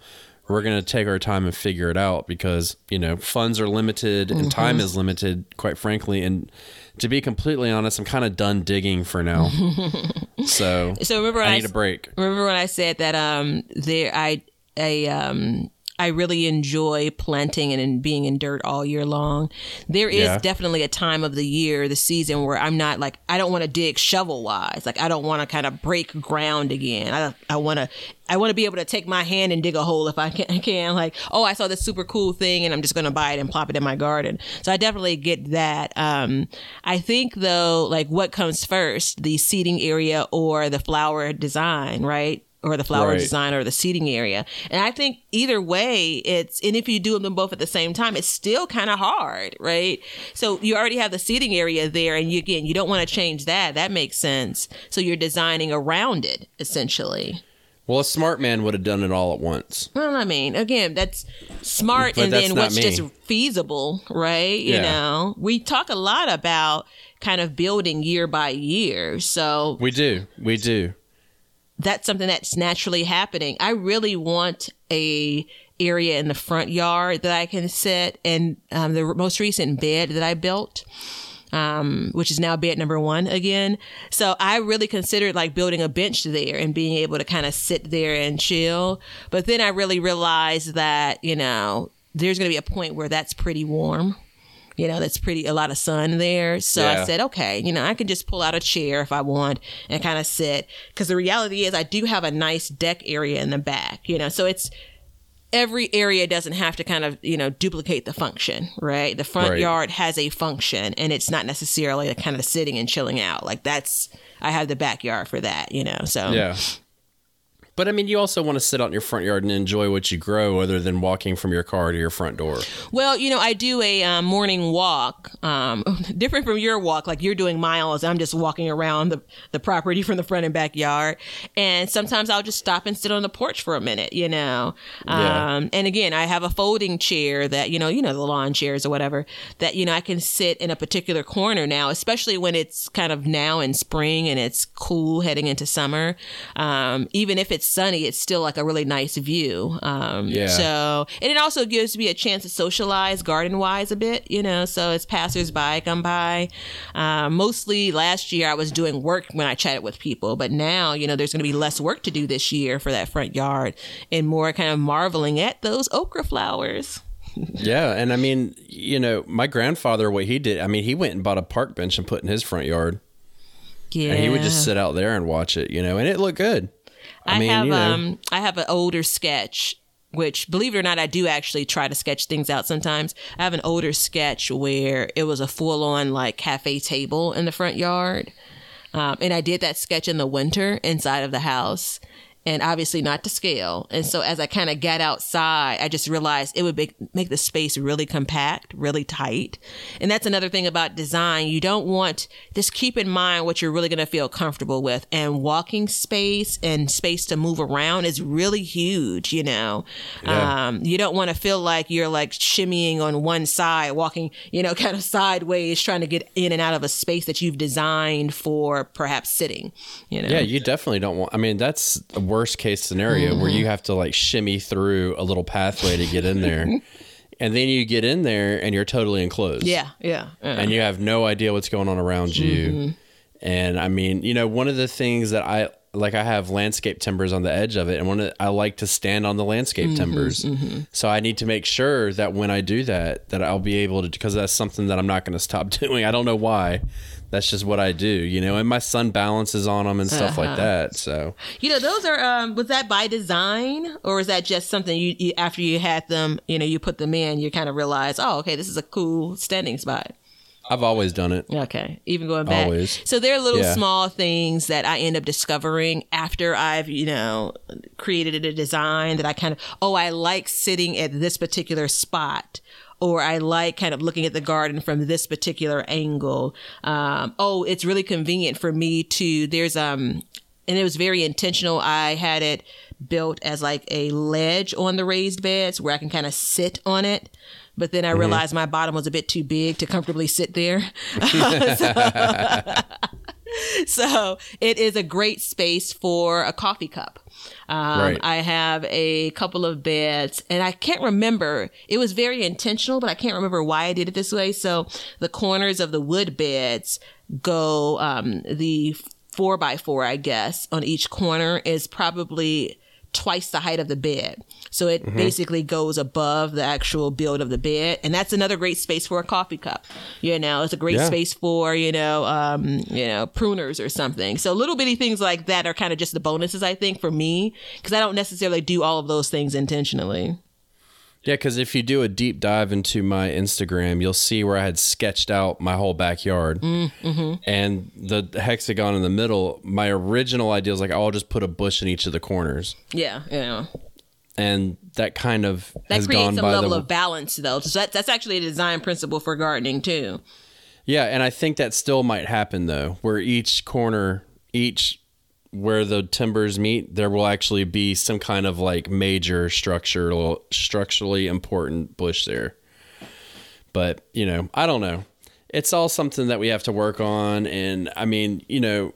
We're gonna take our time and figure it out because you know funds are limited Mm-hmm. and time is limited, quite frankly. And to be completely honest, I'm kind of done digging for now. so So remember I I, need a break. remember when I said that um there I I um I really enjoy planting and, and being in dirt all year long. There is Yeah. definitely a time of the year, the season where I'm not like I don't want to dig shovel wise. Like I don't want to kind of break ground again. I I want to I want to be able to take my hand and dig a hole if I can. can. Like oh, I saw this super cool thing and I'm just gonna buy it and plop it in my garden. So I definitely get that. Um, I think though, like what comes first, the seating area or the flower design, right? Or the flower Right. design or the seating area. And I think either way, it's and if you do them both at the same time, it's still kind of hard, right? So you already have the seating area there, and you again, you don't want to change that. That makes sense. So you're designing around it essentially. Well, a smart man would have done it all at once. Well, I mean, again, that's smart, But and that's then what's me. just feasible, right? You Yeah. know, we talk a lot about kind of building year by year. So We do. We do. That's something that's naturally happening. I really want a area in the front yard that I can sit. And um, the most recent bed that I built, um, which is now bed number one again. So I really considered like building a bench there and being able to kind of sit there and chill. But then I really realized that, you know, there's going to be a point where that's pretty warm. You know, that's pretty a lot of sun there. So Yeah. I said, okay, you know, I can just pull out a chair if I want and kind of sit. Because the reality is, I do have a nice deck area in the back, you know, so it's every area doesn't have to kind of, you know, duplicate the function, right? The front Right. yard has a function and it's not necessarily a kind of sitting and chilling out. Like that's, I have the backyard for that, you know, so. Yeah. But I mean, you also want to sit out in your front yard and enjoy what you grow, other than walking from your car to your front door. Well, you know, I do a um, morning walk, um, different from your walk. Like you're doing miles, I'm just walking around the, the property from the front and backyard. And sometimes I'll just stop and sit on the porch for a minute, you know. Yeah. Um, and again, I have a folding chair that you know, you know, the lawn chairs or whatever that you know I can sit in a particular corner now, especially when it's kind of now in spring and it's cool heading into summer. Um, even if it's sunny, it's still like a really nice view. Um, Yeah. So, and it also gives me a chance to socialize garden wise a bit, you know. So as passersby come by, uh, mostly last year I was doing work when I chatted with people, but now you know there's going to be less work to do this year for that front yard and more kind of marveling at those okra flowers. Yeah, and I mean, you know, my grandfather, what he did, I mean, he went and bought a park bench and put in his front yard, Yeah, and he would just sit out there and watch it, you know, and it looked good. I, mean, have you know. um I have an older sketch which believe it or not I do actually try to sketch things out sometimes. I have an older sketch where it was a full on like cafe table in the front yard. Um, and I did that sketch in the winter inside of the house and obviously not to scale. And so as I kind of got outside, I just realized it would make, make the space really compact, really tight. And that's another thing about design. You don't want, just keep in mind what you're really going to feel comfortable with. And walking space and space to move around is really huge, you know. Yeah. Um, you don't want to feel like you're like shimmying on one side, walking, you know, kind of sideways, trying to get in and out of a space that you've designed for perhaps sitting, you know. Yeah, you definitely don't want. I mean, that's worst case scenario where Mm-hmm. you have to like shimmy through a little pathway to get in there, and then you get in there and you're totally enclosed. Yeah, yeah. yeah. and you have no idea what's going on around you. Mm-hmm. And I mean, you know, one of the things that I like, I have landscape timbers on the edge of it, and one of, I like to stand on the landscape Mm-hmm, timbers. So I need to make sure that when I do that, that I'll be able to, because that's something that I'm not going to stop doing. I don't know why. That's just what I do, you know. And my son balances on them and stuff Uh-huh. like that. So You know, those are um was that by design or is that just something you, you after you had them, you know, you put them in, you kind of realize, oh, okay, this is a cool standing spot. I've always done it. Okay, even going back. Always. So there are little Yeah. small things that I end up discovering after I've, you know, created a design that I kind of, oh, I like sitting at this particular spot. Or I like kind of looking at the garden from this particular angle. Um, oh, it's really convenient for me to. There's um, and it was very intentional. I had it built as like a ledge on the raised beds where I can kind of sit on it. But then I realized my bottom was a bit too big to comfortably sit there. so it is a great space for a coffee cup. Um, Right. I have a couple of beds, and I can't remember. It was very intentional, but I can't remember why I did it this way. So the corners of the wood beds go um, the four by four, I guess, on each corner is probably twice the height of the bed. So it basically goes above the actual build of the bed. And that's another great space for a coffee cup. You know, it's a great Yeah. space for, you know, um, you know, pruners or something. So little bitty things like that are kind of just the bonuses, I think, for me, because I don't necessarily do all of those things intentionally. Yeah, because if you do a deep dive into my Instagram, you'll see where I had sketched out my whole backyard Mm-hmm. and the hexagon in the middle. My original idea was like, oh, I'll just put a bush in each of the corners, Yeah, know. And that kind of That has creates by level the of balance, though. So that, that's actually a design principle for gardening, too. yeah, and I think that still might happen though, where each corner, each where the timbers meet, there will actually be some kind of like major structural, structurally important bush there. But you know, I don't know. It's all something that we have to work on, and I mean, you know,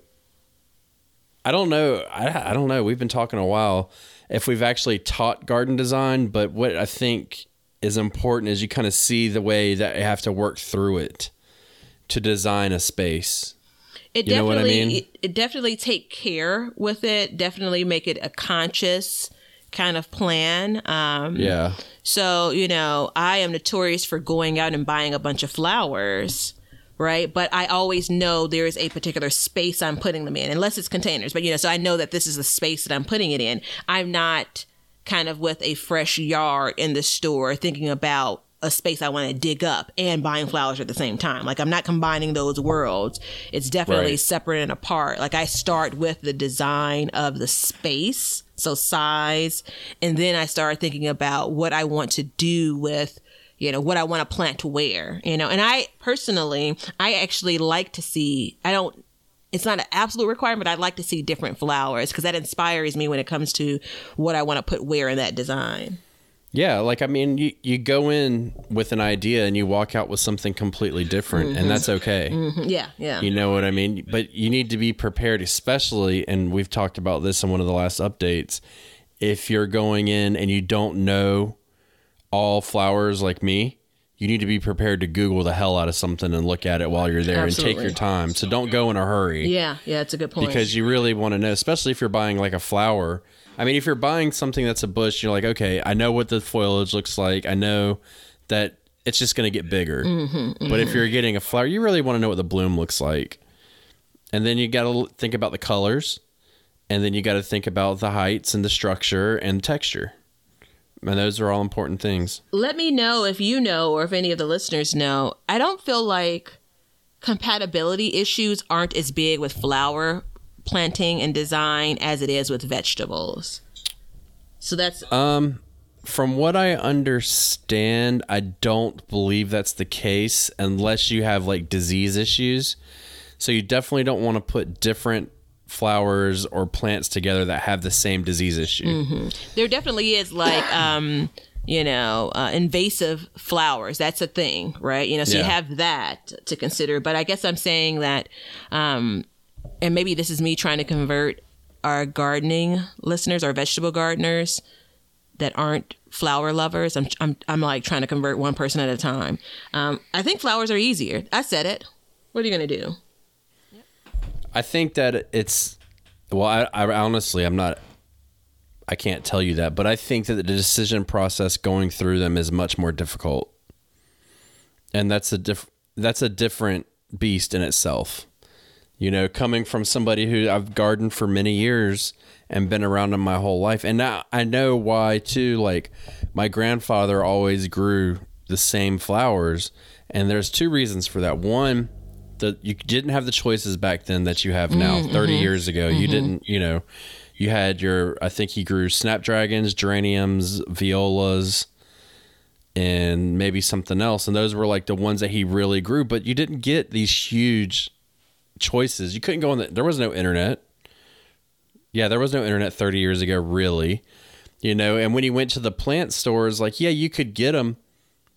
I don't know. I, I don't know. We've been talking a while if we've actually taught garden design, but what I think is important is you kind of see the way that you have to work through it to design a space. It You know what I definitely mean? it, it definitely take care with it. Definitely make it a conscious kind of plan. Um Yeah. So, you know, I am notorious for going out and buying a bunch of flowers, right? But I always know there is a particular space I'm putting them in, unless it's containers. But, you know, so I know that this is the space that I'm putting it in. I'm not kind of with a fresh yard in the store thinking about a space I want to dig up and buying flowers at the same time. Like I'm not combining those worlds. It's definitely Right. separate and apart. Like I start with the design of the space, so size, and then I start thinking about what I want to do with you know what I want to plant to where, you know. And I personally, I actually like to see I don't it's not an absolute requirement, but I'd like to see different flowers because that inspires me when it comes to what I want to put where in that design. Yeah, like I mean, you, you go in with an idea and you walk out with something completely different, and that's okay. Mhm. Yeah, yeah. You know what I mean? But you need to be prepared, especially, and we've talked about this in one of the last updates. If you're going in and you don't know all flowers like me, you need to be prepared to Google the hell out of something and look at it while you're there and take your time. So don't go in a hurry yeah, yeah, it's a good point. because you really want to know, especially if you're buying like a flower. I mean, if you're buying something that's a bush, you're like, okay, I know what the foliage looks like. I know that it's just going to get bigger. Mm-hmm, mm-hmm. But if you're getting a flower, you really want to know what the bloom looks like. And then you got to think about the colors. And then you got to think about the heights and the structure and texture. And those are all important things. let me know if you know or if any of the listeners know. I don't feel like compatibility issues aren't as big with flower planting and design as it is with vegetables. So that's Um, from what I understand, I don't believe that's the case unless you have like disease issues. So you definitely don't want to put different flowers or plants together that have the same disease issue. there definitely is like um you know uh, invasive flowers. That's a thing right? You know so you have that to consider. But i guess i'm saying that um and maybe this is me trying to convert our gardening listeners our vegetable gardeners that aren't flower lovers. I'm i'm, I'm like trying to convert one person at a time. Um i think flowers are easier. I said it. What are you gonna do I think that it's well, I, I honestly, I'm not. I can't tell you that, but I think that the decision process going through them is much more difficult, and that's a diff, that's a different beast in itself. You know, coming from somebody who I've gardened for many years and been around them my whole life, and now I know why too. Like my grandfather always grew the same flowers, and there's two reasons for that. One, the you didn't have the choices back then that you have now. Mm-hmm. 30 years ago, you mm-hmm. didn't. You know, you had your. I think he grew snapdragons, geraniums, violas and maybe something else. And those were like the ones that he really grew. But you didn't get these huge choices. You couldn't go on the, there was no internet. Yeah, there was no internet 30 years ago, really. You know, and when you went to the plant stores, like, yeah, you could get them,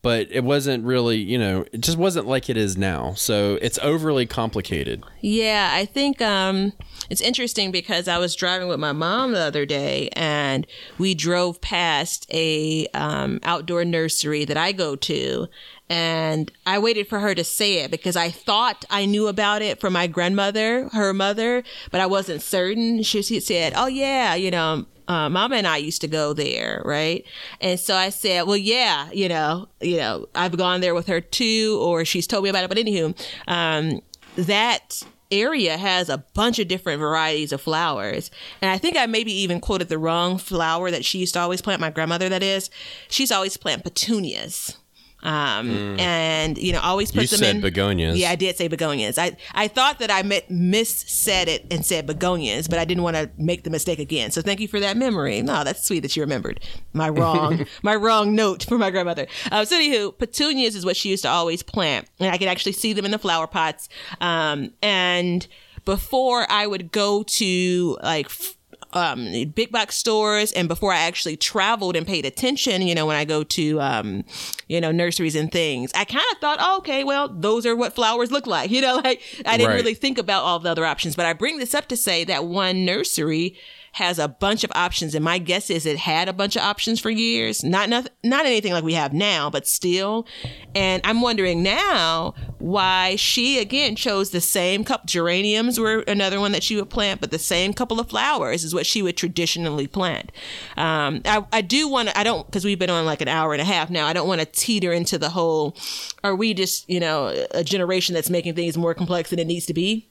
but it wasn't really, you know, it just wasn't like it is now. So it's overly complicated. Yeah, I think um, it's interesting because I was driving with my mom the other day, and we drove past a um, outdoor nursery that I go to, and I waited for her to say it because I thought I knew about it from my grandmother, her mother, but I wasn't certain. She, she said, "Oh yeah, you know." Uh, Mama and I used to go there, right? And so I said, "Well, yeah, you know, you know, I've gone there with her too, or she's told me about it." But anywho, um, that area has a bunch of different varieties of flowers. And I think I maybe even quoted the wrong flower that she used to always plant, my grandmother that is. She's always plant petunias. Um, and you know, always You them said in begonias. Yeah, I did say begonias. I I thought that I met, miss said it and said begonias, but I didn't want to make the mistake again. So thank you for that memory. No, that's sweet that you remembered my wrong my wrong note for my grandmother. Um, so anywho, petunias is what she used to always plant, and I could actually see them in the flower pots. Um, and before I would go to like f- um, big box stores and before I actually traveled and paid attention, you know, when I go to, um, you know, nurseries and things, I kind of thought, oh, okay, well, those are what flowers look like. You know, like I didn't Right. really think about all the other options. But I bring this up to say that one nursery has a bunch of options, and my guess is it had a bunch of options for years. Not not not anything like we have now, but still. And I'm wondering now why she again chose the same couple geraniums were another one that she would plant, but the same couple of flowers is what she would traditionally plant. Um, I, I do want to. I don't because we've been on like an hour and a half now. I don't want to teeter into the whole. Are we just you know a generation that's making things more complex than it needs to be?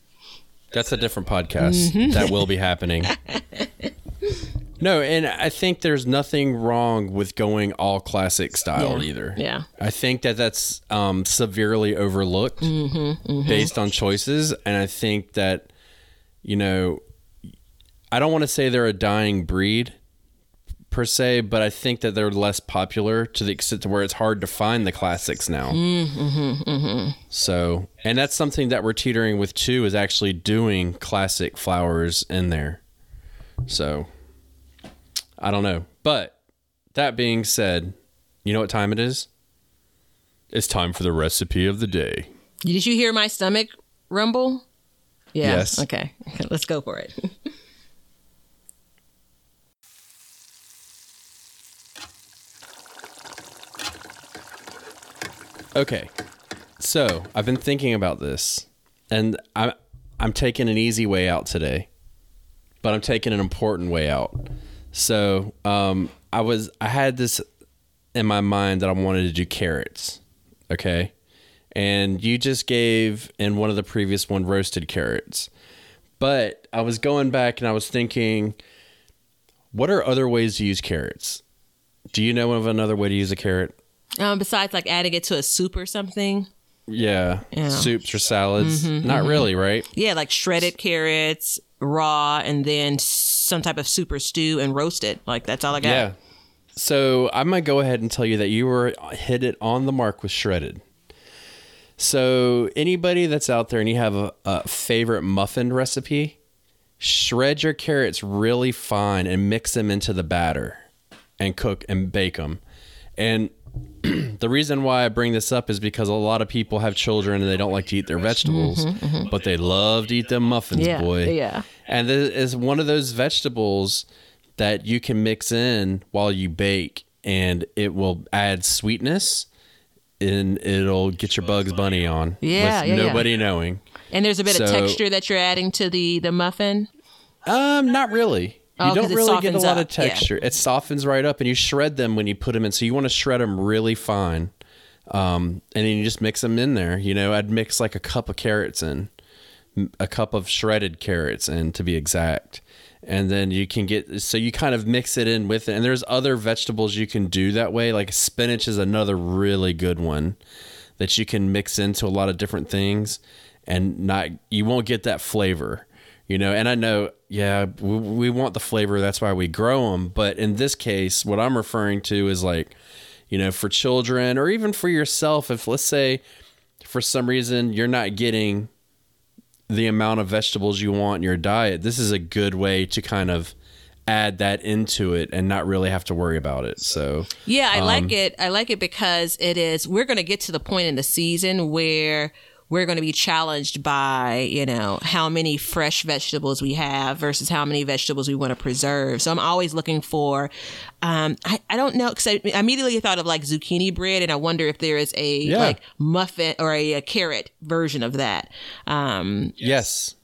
That's a different podcast Mm-hmm. that will be happening. no, and I think there's nothing wrong with going all classic style Yeah. either. Yeah. I think that that's um, severely overlooked Mm-hmm, based on choices, and I think that you know, I don't want to say they're a dying breed per se, but I think that they're less popular to the extent to where it's hard to find the classics now. Mm, mm-hmm, mm-hmm. So, and that's something that we're teetering with too is actually doing classic flowers in there. So, I don't know. But that being said, you know what time it is? It's time for the recipe of the day. Did you hear my stomach rumble? Yeah. Yes. Okay. Let's go for it. Okay. So, I've been thinking about this and I'm I'm taking an easy way out today. But I'm taking an important way out. So, um I was I had this in my mind that I wanted to do carrots. Okay? And you just gave in one of the previous one roasted carrots. But I was going back and I was thinking what are other ways to use carrots? Do you know of another way to use a carrot? Um, besides like adding it to a soup or something. Yeah. Yeah. Soups or salads. Mm-hmm, Not mm-hmm. really, right? Yeah, like shredded carrots, raw, and then some type of soup or stew and roast it. Like that's all I got. Yeah. So I'm to go ahead and tell you that you were uh, hit it on the mark with shredded. So anybody that's out there and you have a, a favorite muffin recipe, shred your carrots really fine and mix them into the batter and cook and bake them. And the reason why I bring this up is because a lot of people have children and they don't like to eat their vegetables, mm-hmm, mm-hmm, mm-hmm. but they love to eat them muffins, Yeah, boy. yeah. And this is one of those vegetables that you can mix in while you bake and it will add sweetness and it'll get your Bugs Bunny on Yeah, with yeah, yeah. nobody knowing. And there's a bit of texture that you're adding to the the muffin. Um, not really. You Oh, 'cause don't really get a lot of up, yeah. texture. It softens right up, and you shred them when you put them in. So you want to shred them really fine, um, and then you just mix them in there. You know, I'd mix like a cup of carrots in, a cup of shredded carrots in to be exact, and then you can get. So you kind of mix it in with it. And there's other vegetables you can do that way. Like spinach is another really good one that you can mix into a lot of different things, and not you won't get that flavor you know and i know yeah we, we want the flavor that's why we grow them but in this case what i'm referring to is like you know for children or even for yourself if let's say for some reason you're not getting the amount of vegetables you want in your diet this is a good way to kind of add that into it and not really have to worry about it so Yeah, I Um, like it. I like it because it is. We're going to get to the point in the season where we're going to be challenged by you know how many fresh vegetables we have versus how many vegetables we want to preserve. So I'm always looking for. Um, I, I don't know because I immediately thought of like zucchini bread, and I wonder if there is a Yeah. like muffin or a, a carrot version of that. Um, yes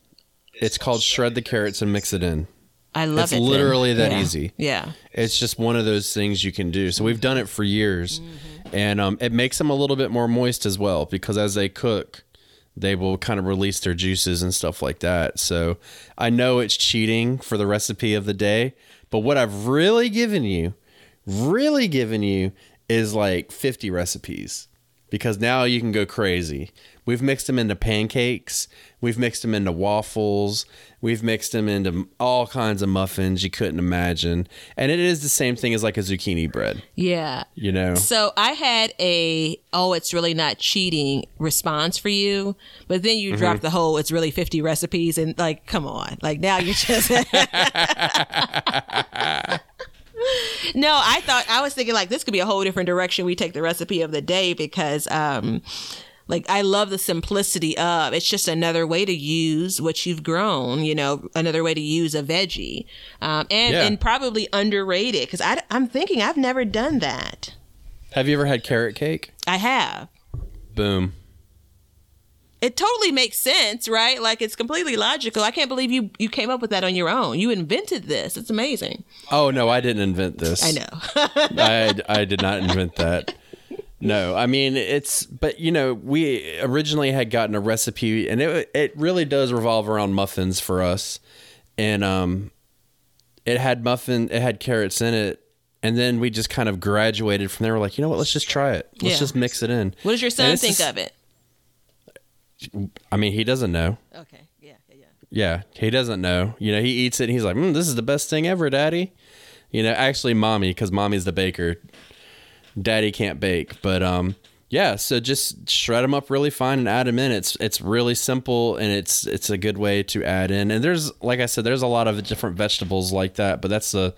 it's called shred the carrots and mix it in I love It's it. then. literally that Yeah. easy. Yeah. It's just one of those things you can do. So we've done it for years, and um, it makes them a little bit more moist as well because as they cook, they will kind of release their juices and stuff like that. So I know it's cheating for the recipe of the day, but what I've really given you, really given you, is like 50 recipes because now you can go crazy. We've mixed them into pancakes. We've mixed them into waffles. We've mixed them into all kinds of muffins you couldn't imagine. And it is the same thing as like a zucchini bread, Yeah. you know? So I had a oh it's really not cheating response for you, but then you dropped the whole it's really 50 recipes and like come on. Like now you're just No, I thought I was thinking like this could be a whole different direction we take the recipe of the day because um like I love the simplicity of it's just another way to use what you've grown, you know, another way to use a veggie, um, and Yeah. and probably underrated because I'm thinking I've never done that. Have you ever had carrot cake? I have. Boom. It totally makes sense, right? Like it's completely logical. I can't believe you you came up with that on your own. You invented this. It's amazing. Oh, no, I didn't invent this. I know. I, I did not invent that. No, I mean it's but you know we originally had gotten a recipe and it it really does revolve around muffins for us, and um, it had muffin it had carrots in it, and then we just kind of graduated from there. We're like, you know what, let's just try it. Let's Yeah. just mix it in. what does your son think just- of it? I mean, he doesn't know. Okay. Yeah. Yeah. yeah. Yeah, he doesn't know. You know, he eats it and he's like, mm, "This is the best thing ever, Daddy." You know, actually, mommy, because mommy's the baker. Daddy can't bake, but um, yeah. So just shred them up really fine and add them in. It's it's really simple and it's it's a good way to add in. And there's like I said, there's a lot of different vegetables like that, but that's a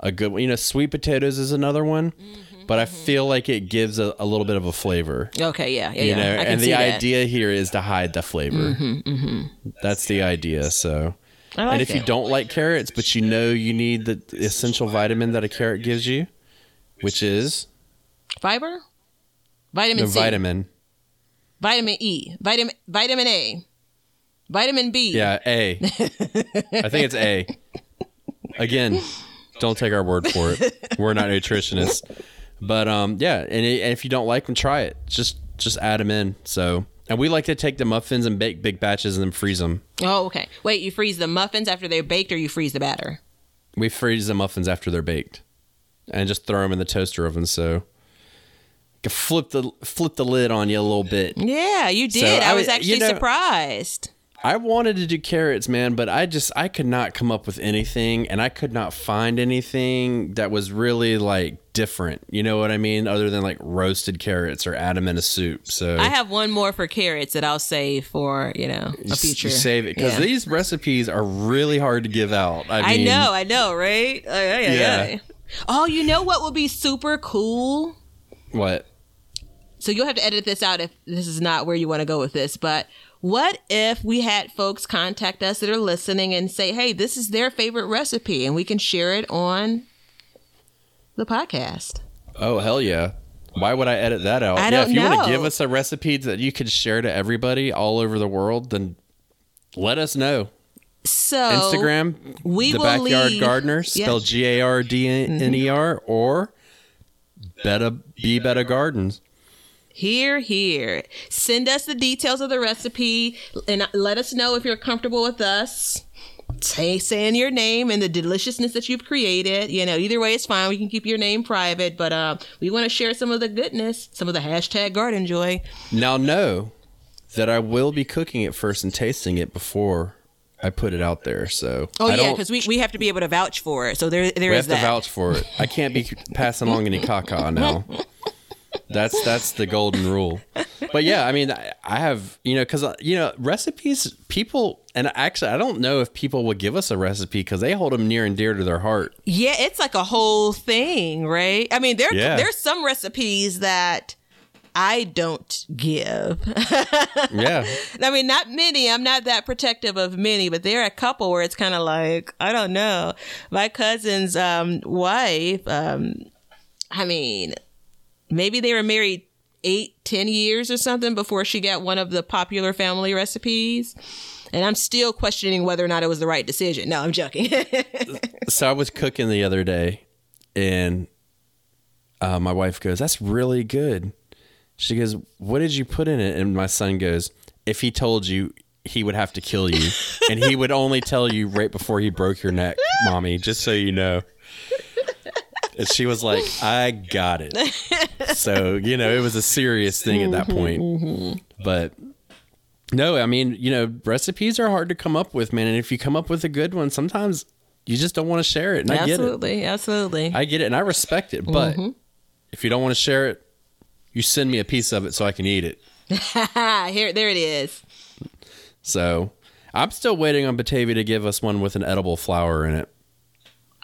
a good one. You know, sweet potatoes is another one, mm-hmm. but I mm-hmm. feel like it gives a, a little bit of a flavor Okay. Yeah. Yeah. you yeah. know I can and the that. idea here is to hide the flavor mm-hmm, that's the idea so like and if you don't like carrots but you know you need the essential vitamin that a carrot gives you which is fiber, vitamin the C, vitamin. Vitamin E, vitamin vitamin A, vitamin B. yeah a. I think it's a. Again don't take our word for it. We're not nutritionists. But um yeah and, it, and if you don't like them try it. Just just add them in. So and we like to take the muffins and bake big batches and then freeze them Oh, okay. Wait, you freeze the muffins after they're baked, or you freeze the batter? We freeze the muffins after they're baked, and just throw them in the toaster oven. So flip the flip the lid on you a little bit. Yeah, you did. So, I, I was actually you know- surprised. I wanted to do carrots, man, but I just I could not come up with anything, and I could not find anything that was really like different. You know what I mean? Other than like roasted carrots or add them in a soup. So I have one more for carrots that I'll save for you know a future. You save it because Yeah. these recipes are really hard to give out. I, I know, I know, right? Yeah. Oh, you know what would be super cool? what. So you'll have to edit this out if this is not where you want to go with this. But what if we had folks contact us that are listening and say, "Hey, this is their favorite recipe," and we can share it on the podcast? Oh hell yeah! Why would I edit that out? I yeah, if you want to give us a recipe that you could share to everybody all over the world, then let us know. So Instagram, we the backyard leave- gardener, spelled G A R D N E R, or Beta Be Beta Gardens. Here, here. Send us the details of the recipe and let us know if you're comfortable with us. Say saying your name and the deliciousness that you've created. You know, either way it's fine. We can keep your name private, but uh, we want to share some of the goodness, some of the hashtag garden joy. Now know that I will be cooking it first and tasting it before I put it out there. So Oh I yeah, because we, we have to be able to vouch for it. So there there we is have to that. vouch for it. I can't be passing along any caca now. That's that's the golden rule. But yeah, I mean, I, I have you know because you know recipes. People and actually, I don't know if people would give us a recipe because they hold them near and dear to their heart. Yeah, it's like a whole thing, right? I mean, there Yeah. there's some recipes that I don't give. Yeah, I mean, not many. I'm not that protective of many, but there are a couple where it's kind of like I don't know. My cousin's um, wife. Um, I mean, maybe they were married eight, ten years or something before she got one of the popular family recipes. And I'm still questioning whether or not it was the right decision. No, I'm joking. so I was cooking the other day, and uh, my wife goes, "That's really good." She goes, "What did you put in it?" And my son goes, "If he told you, he would have to kill you, and he would only tell you right before he broke your neck, mommy. Just so you know." And she was like, I got it. So, you know, it was a serious thing at that mm-hmm, point. Mm-hmm. But no, I mean, you know, recipes are hard to come up with, man. And if you come up with a good one, sometimes you just don't want to share it. And I get it. absolutely, absolutely. I get it and I respect it. But mm-hmm. if you don't want to share it, you send me a piece of it so I can eat it. Here, there it is. So I'm still waiting on Batavia to give us one with an edible flower in it.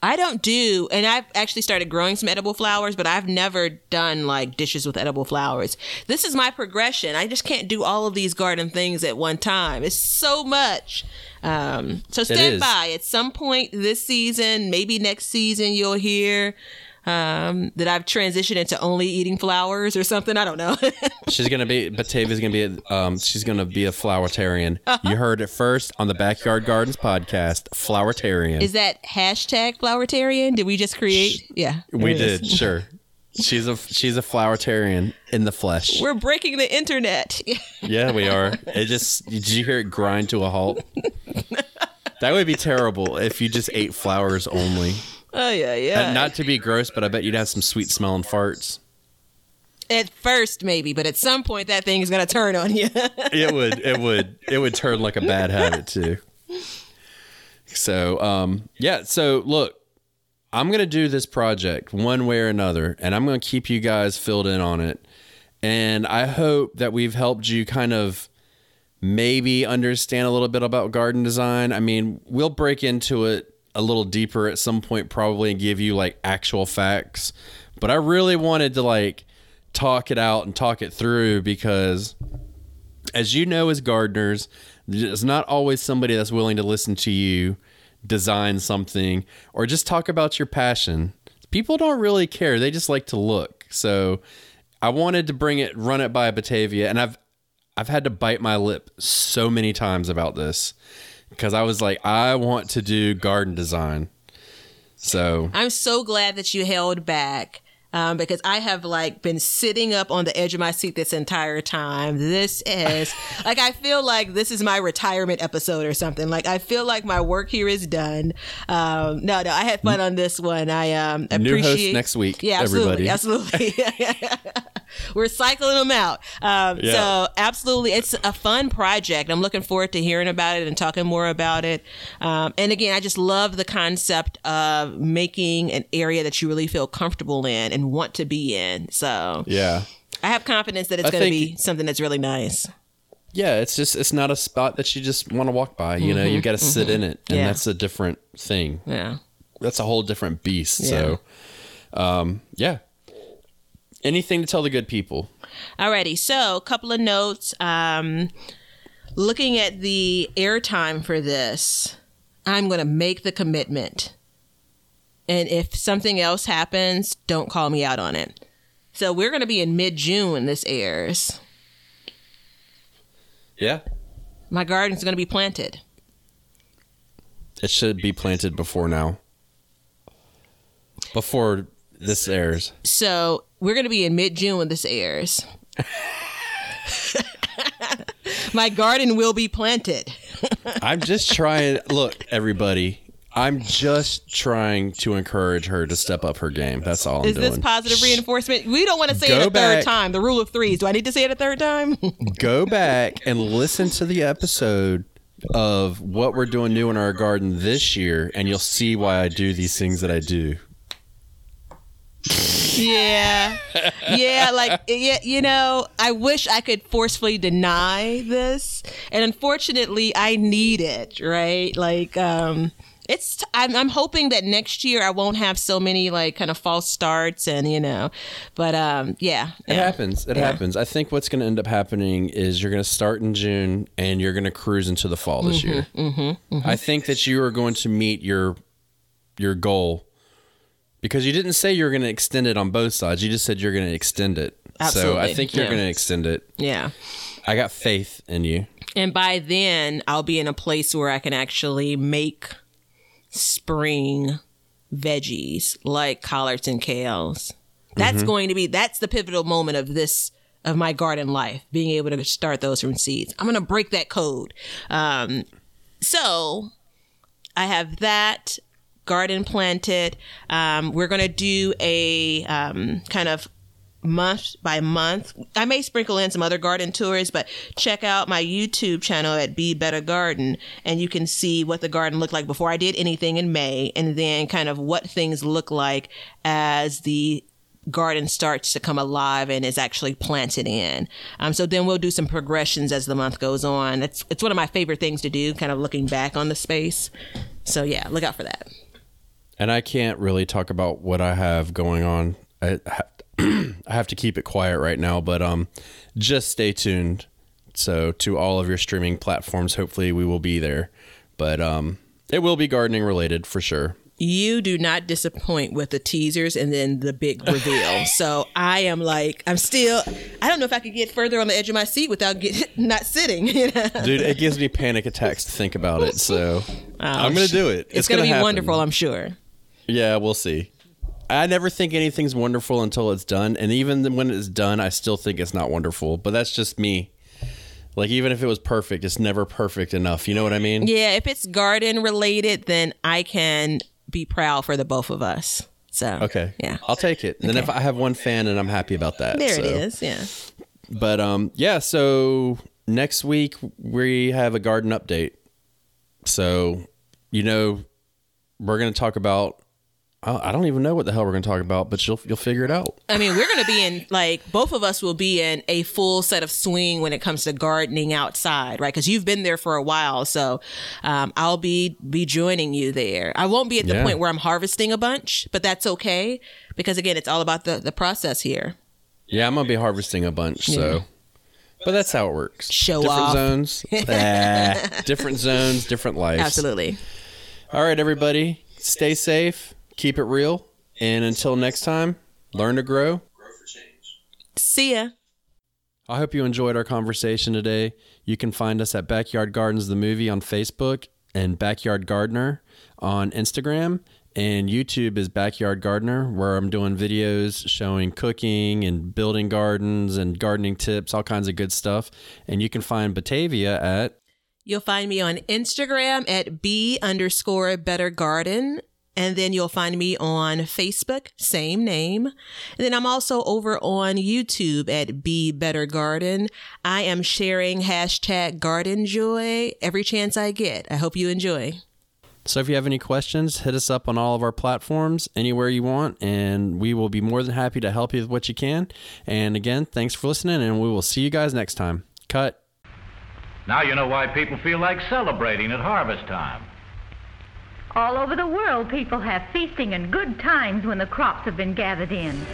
I don't do, and I've actually started growing some edible flowers, but I've never done like dishes with edible flowers. This is my progression. I just can't do all of these garden things at one time. It's so much. Um, so stand by. At some point this season, maybe next season, you'll hear um, that I've transitioned into only eating flowers or something. I don't know. She's gonna be Batavia's gonna be a, um she's gonna be a flowertarian. Uh-huh. You heard it first on the Backyard Gardens podcast. Flowertarian. is that hashtag flowertarian? Did we just create? Yeah, we there it is. did, sure. She's a she's a flowertarian in the flesh. We're breaking the internet. Yeah, we are. It just did you hear it grind to a halt? That would be terrible if you just ate flowers only. Oh yeah, yeah. And not to be gross, but I bet you'd have some sweet smelling farts. At first, maybe, but at some point, that thing is going to turn on you. It would it would it would turn like a bad habit too. So um yeah, so look, I'm gonna do this project one way or another, and I'm gonna keep you guys filled in on it. And I hope that we've helped you kind of maybe understand a little bit about garden design. I mean, we'll break into it a little deeper at some point probably and give you like actual facts. But I really wanted to like talk it out and talk it through because as you know as gardeners, there's not always somebody that's willing to listen to you design something or just talk about your passion. People don't really care. They just like to look. So I wanted to bring it run it by Batavia and I've I've had to bite my lip so many times about this because I was like I want to do garden design. So I'm so glad that you held back. Um, because I have like been sitting up on the edge of my seat this entire time. This is like I feel like this is my retirement episode or something. Like I feel like my work here is done. Um, no, no, I had fun on this one. I um New host appreciate next week, Yeah, absolutely, everybody. absolutely. We're cycling them out. Um, Yeah. So absolutely, it's a fun project. I'm looking forward to hearing about it and talking more about it. Um, and again, I just love the concept of making an area that you really feel comfortable in and want to be in. So yeah. I have confidence that it's going to be something that's really nice. Yeah, it's just it's not a spot that you just want to walk by. You know, you got to sit in it, and Yeah. that's a different thing. Yeah. That's a whole different beast. So, um, yeah. Anything to tell the good people? Alrighty, so a couple of notes. Um, looking at the airtime for this, I'm going to make the commitment. And if something else happens, don't call me out on it. So we're going to be in mid June when this airs. Yeah, My garden's going to be planted. it should be planted before now. Before this airs. So we're going to be in mid June when this airs. My garden will be planted. I'm just trying. Look, everybody. I'm just trying to encourage her to step up her game. That's all I'm Is doing. this positive reinforcement? We don't want to say Go it a third time. The rule of threes. Do I need to say it a third time? Go back and listen to the episode of what we're doing new in our garden this year, and you'll see why I do these things that I do. yeah. Yeah, like yeah, you know, I wish I could forcefully deny this. And unfortunately, I need it, right? Like um it's I'm, I'm hoping that next year I won't have so many like kind of false starts and you know but um yeah, It yeah. happens. It Yeah. happens. I think what's going to end up happening is you're going to start in June and you're going to cruise into the fall this year. Mm-hmm, I think that you are going to meet your your goal because you didn't say you were going to extend it on both sides. You just said you're going to extend it. So I think you're Yeah. going to extend it. yeah. I got faith in you. And by then, I'll be in a place where I can actually make spring veggies like collards and kales. That's going to be that's the pivotal moment of this of my garden life, being able to start those from seeds. I'm going to break that code. Um, so I have that garden planted. Um, we're going to do a um, kind of month by month. I may sprinkle in some other garden tours, but check out my YouTube channel at Be Better Garden and you can see what the garden looked like before I did anything in May and then kind of what things look like as the garden starts to come alive and is actually planted in. Um, so then we'll do some progressions as the month goes on. It's it's one of my favorite things to do, kind of looking back on the space. So yeah, look out for that. And I can't really talk about what I have going on. I, I have to keep it quiet right now, but um, just stay tuned. So to all of your streaming platforms, hopefully we will be there. But um, it will be gardening related for sure. You do not disappoint with the teasers and then the big reveal. so I am like, I'm still. I don't know if I could get further on the edge of my seat without get, not sitting. You know? Dude, it gives me panic attacks to think about it. So I'm gonna do it. It's, gonna, be wonderful. I'm sure. Yeah, we'll see. I never think anything's wonderful until it's done, and even when it's done, I still think it's not wonderful. But that's just me. Like even if it was perfect, it's never perfect enough. You know what I mean? Yeah, if it's garden related, then I can be proud for the both of us. So Okay. yeah, I'll take it. And then if I have one fan and I'm happy about that. there so. it is. Yeah, But um yeah, so next week we have a garden update. So, you know, we're going to talk about I I don't even know what the hell we're going to talk about, but you'll you'll figure it out. I mean, we're going to be in like both of us will be in a full set of swing when it comes to gardening outside, right? Because you've been there for a while, so um, I'll be be joining you there. I won't be at the Yeah. point where I'm harvesting a bunch, but that's okay because again, it's all about the the process here. Yeah, I'm gonna be harvesting a bunch, so. But that's how it works. Show different off. zones, different zones, different lives. Absolutely. All right, everybody, stay safe, keep it real, and until next time, learn to grow. Grow for change. See ya. I hope you enjoyed our conversation today. You can find us at Backyard Gardens the movie on Facebook and Backyard Gardener on Instagram. And YouTube is Backyard Gardener, where I'm doing videos showing cooking and building gardens and gardening tips, all kinds of good stuff. And you can find Batavia at You'll find me on Instagram at b underscore better garden. And then you'll find me on Facebook, same name. And then I'm also over on YouTube at Be Better Garden. I am sharing hashtag garden joy every chance I get. I hope you enjoy. So if you have any questions, hit us up on all of our platforms, anywhere you want, and we will be more than happy to help you with what you can. And again, thanks for listening, and we will see you guys next time. Cut. Now you know why people feel like celebrating at harvest time. All over the world, people have feasting and good times when the crops have been gathered in.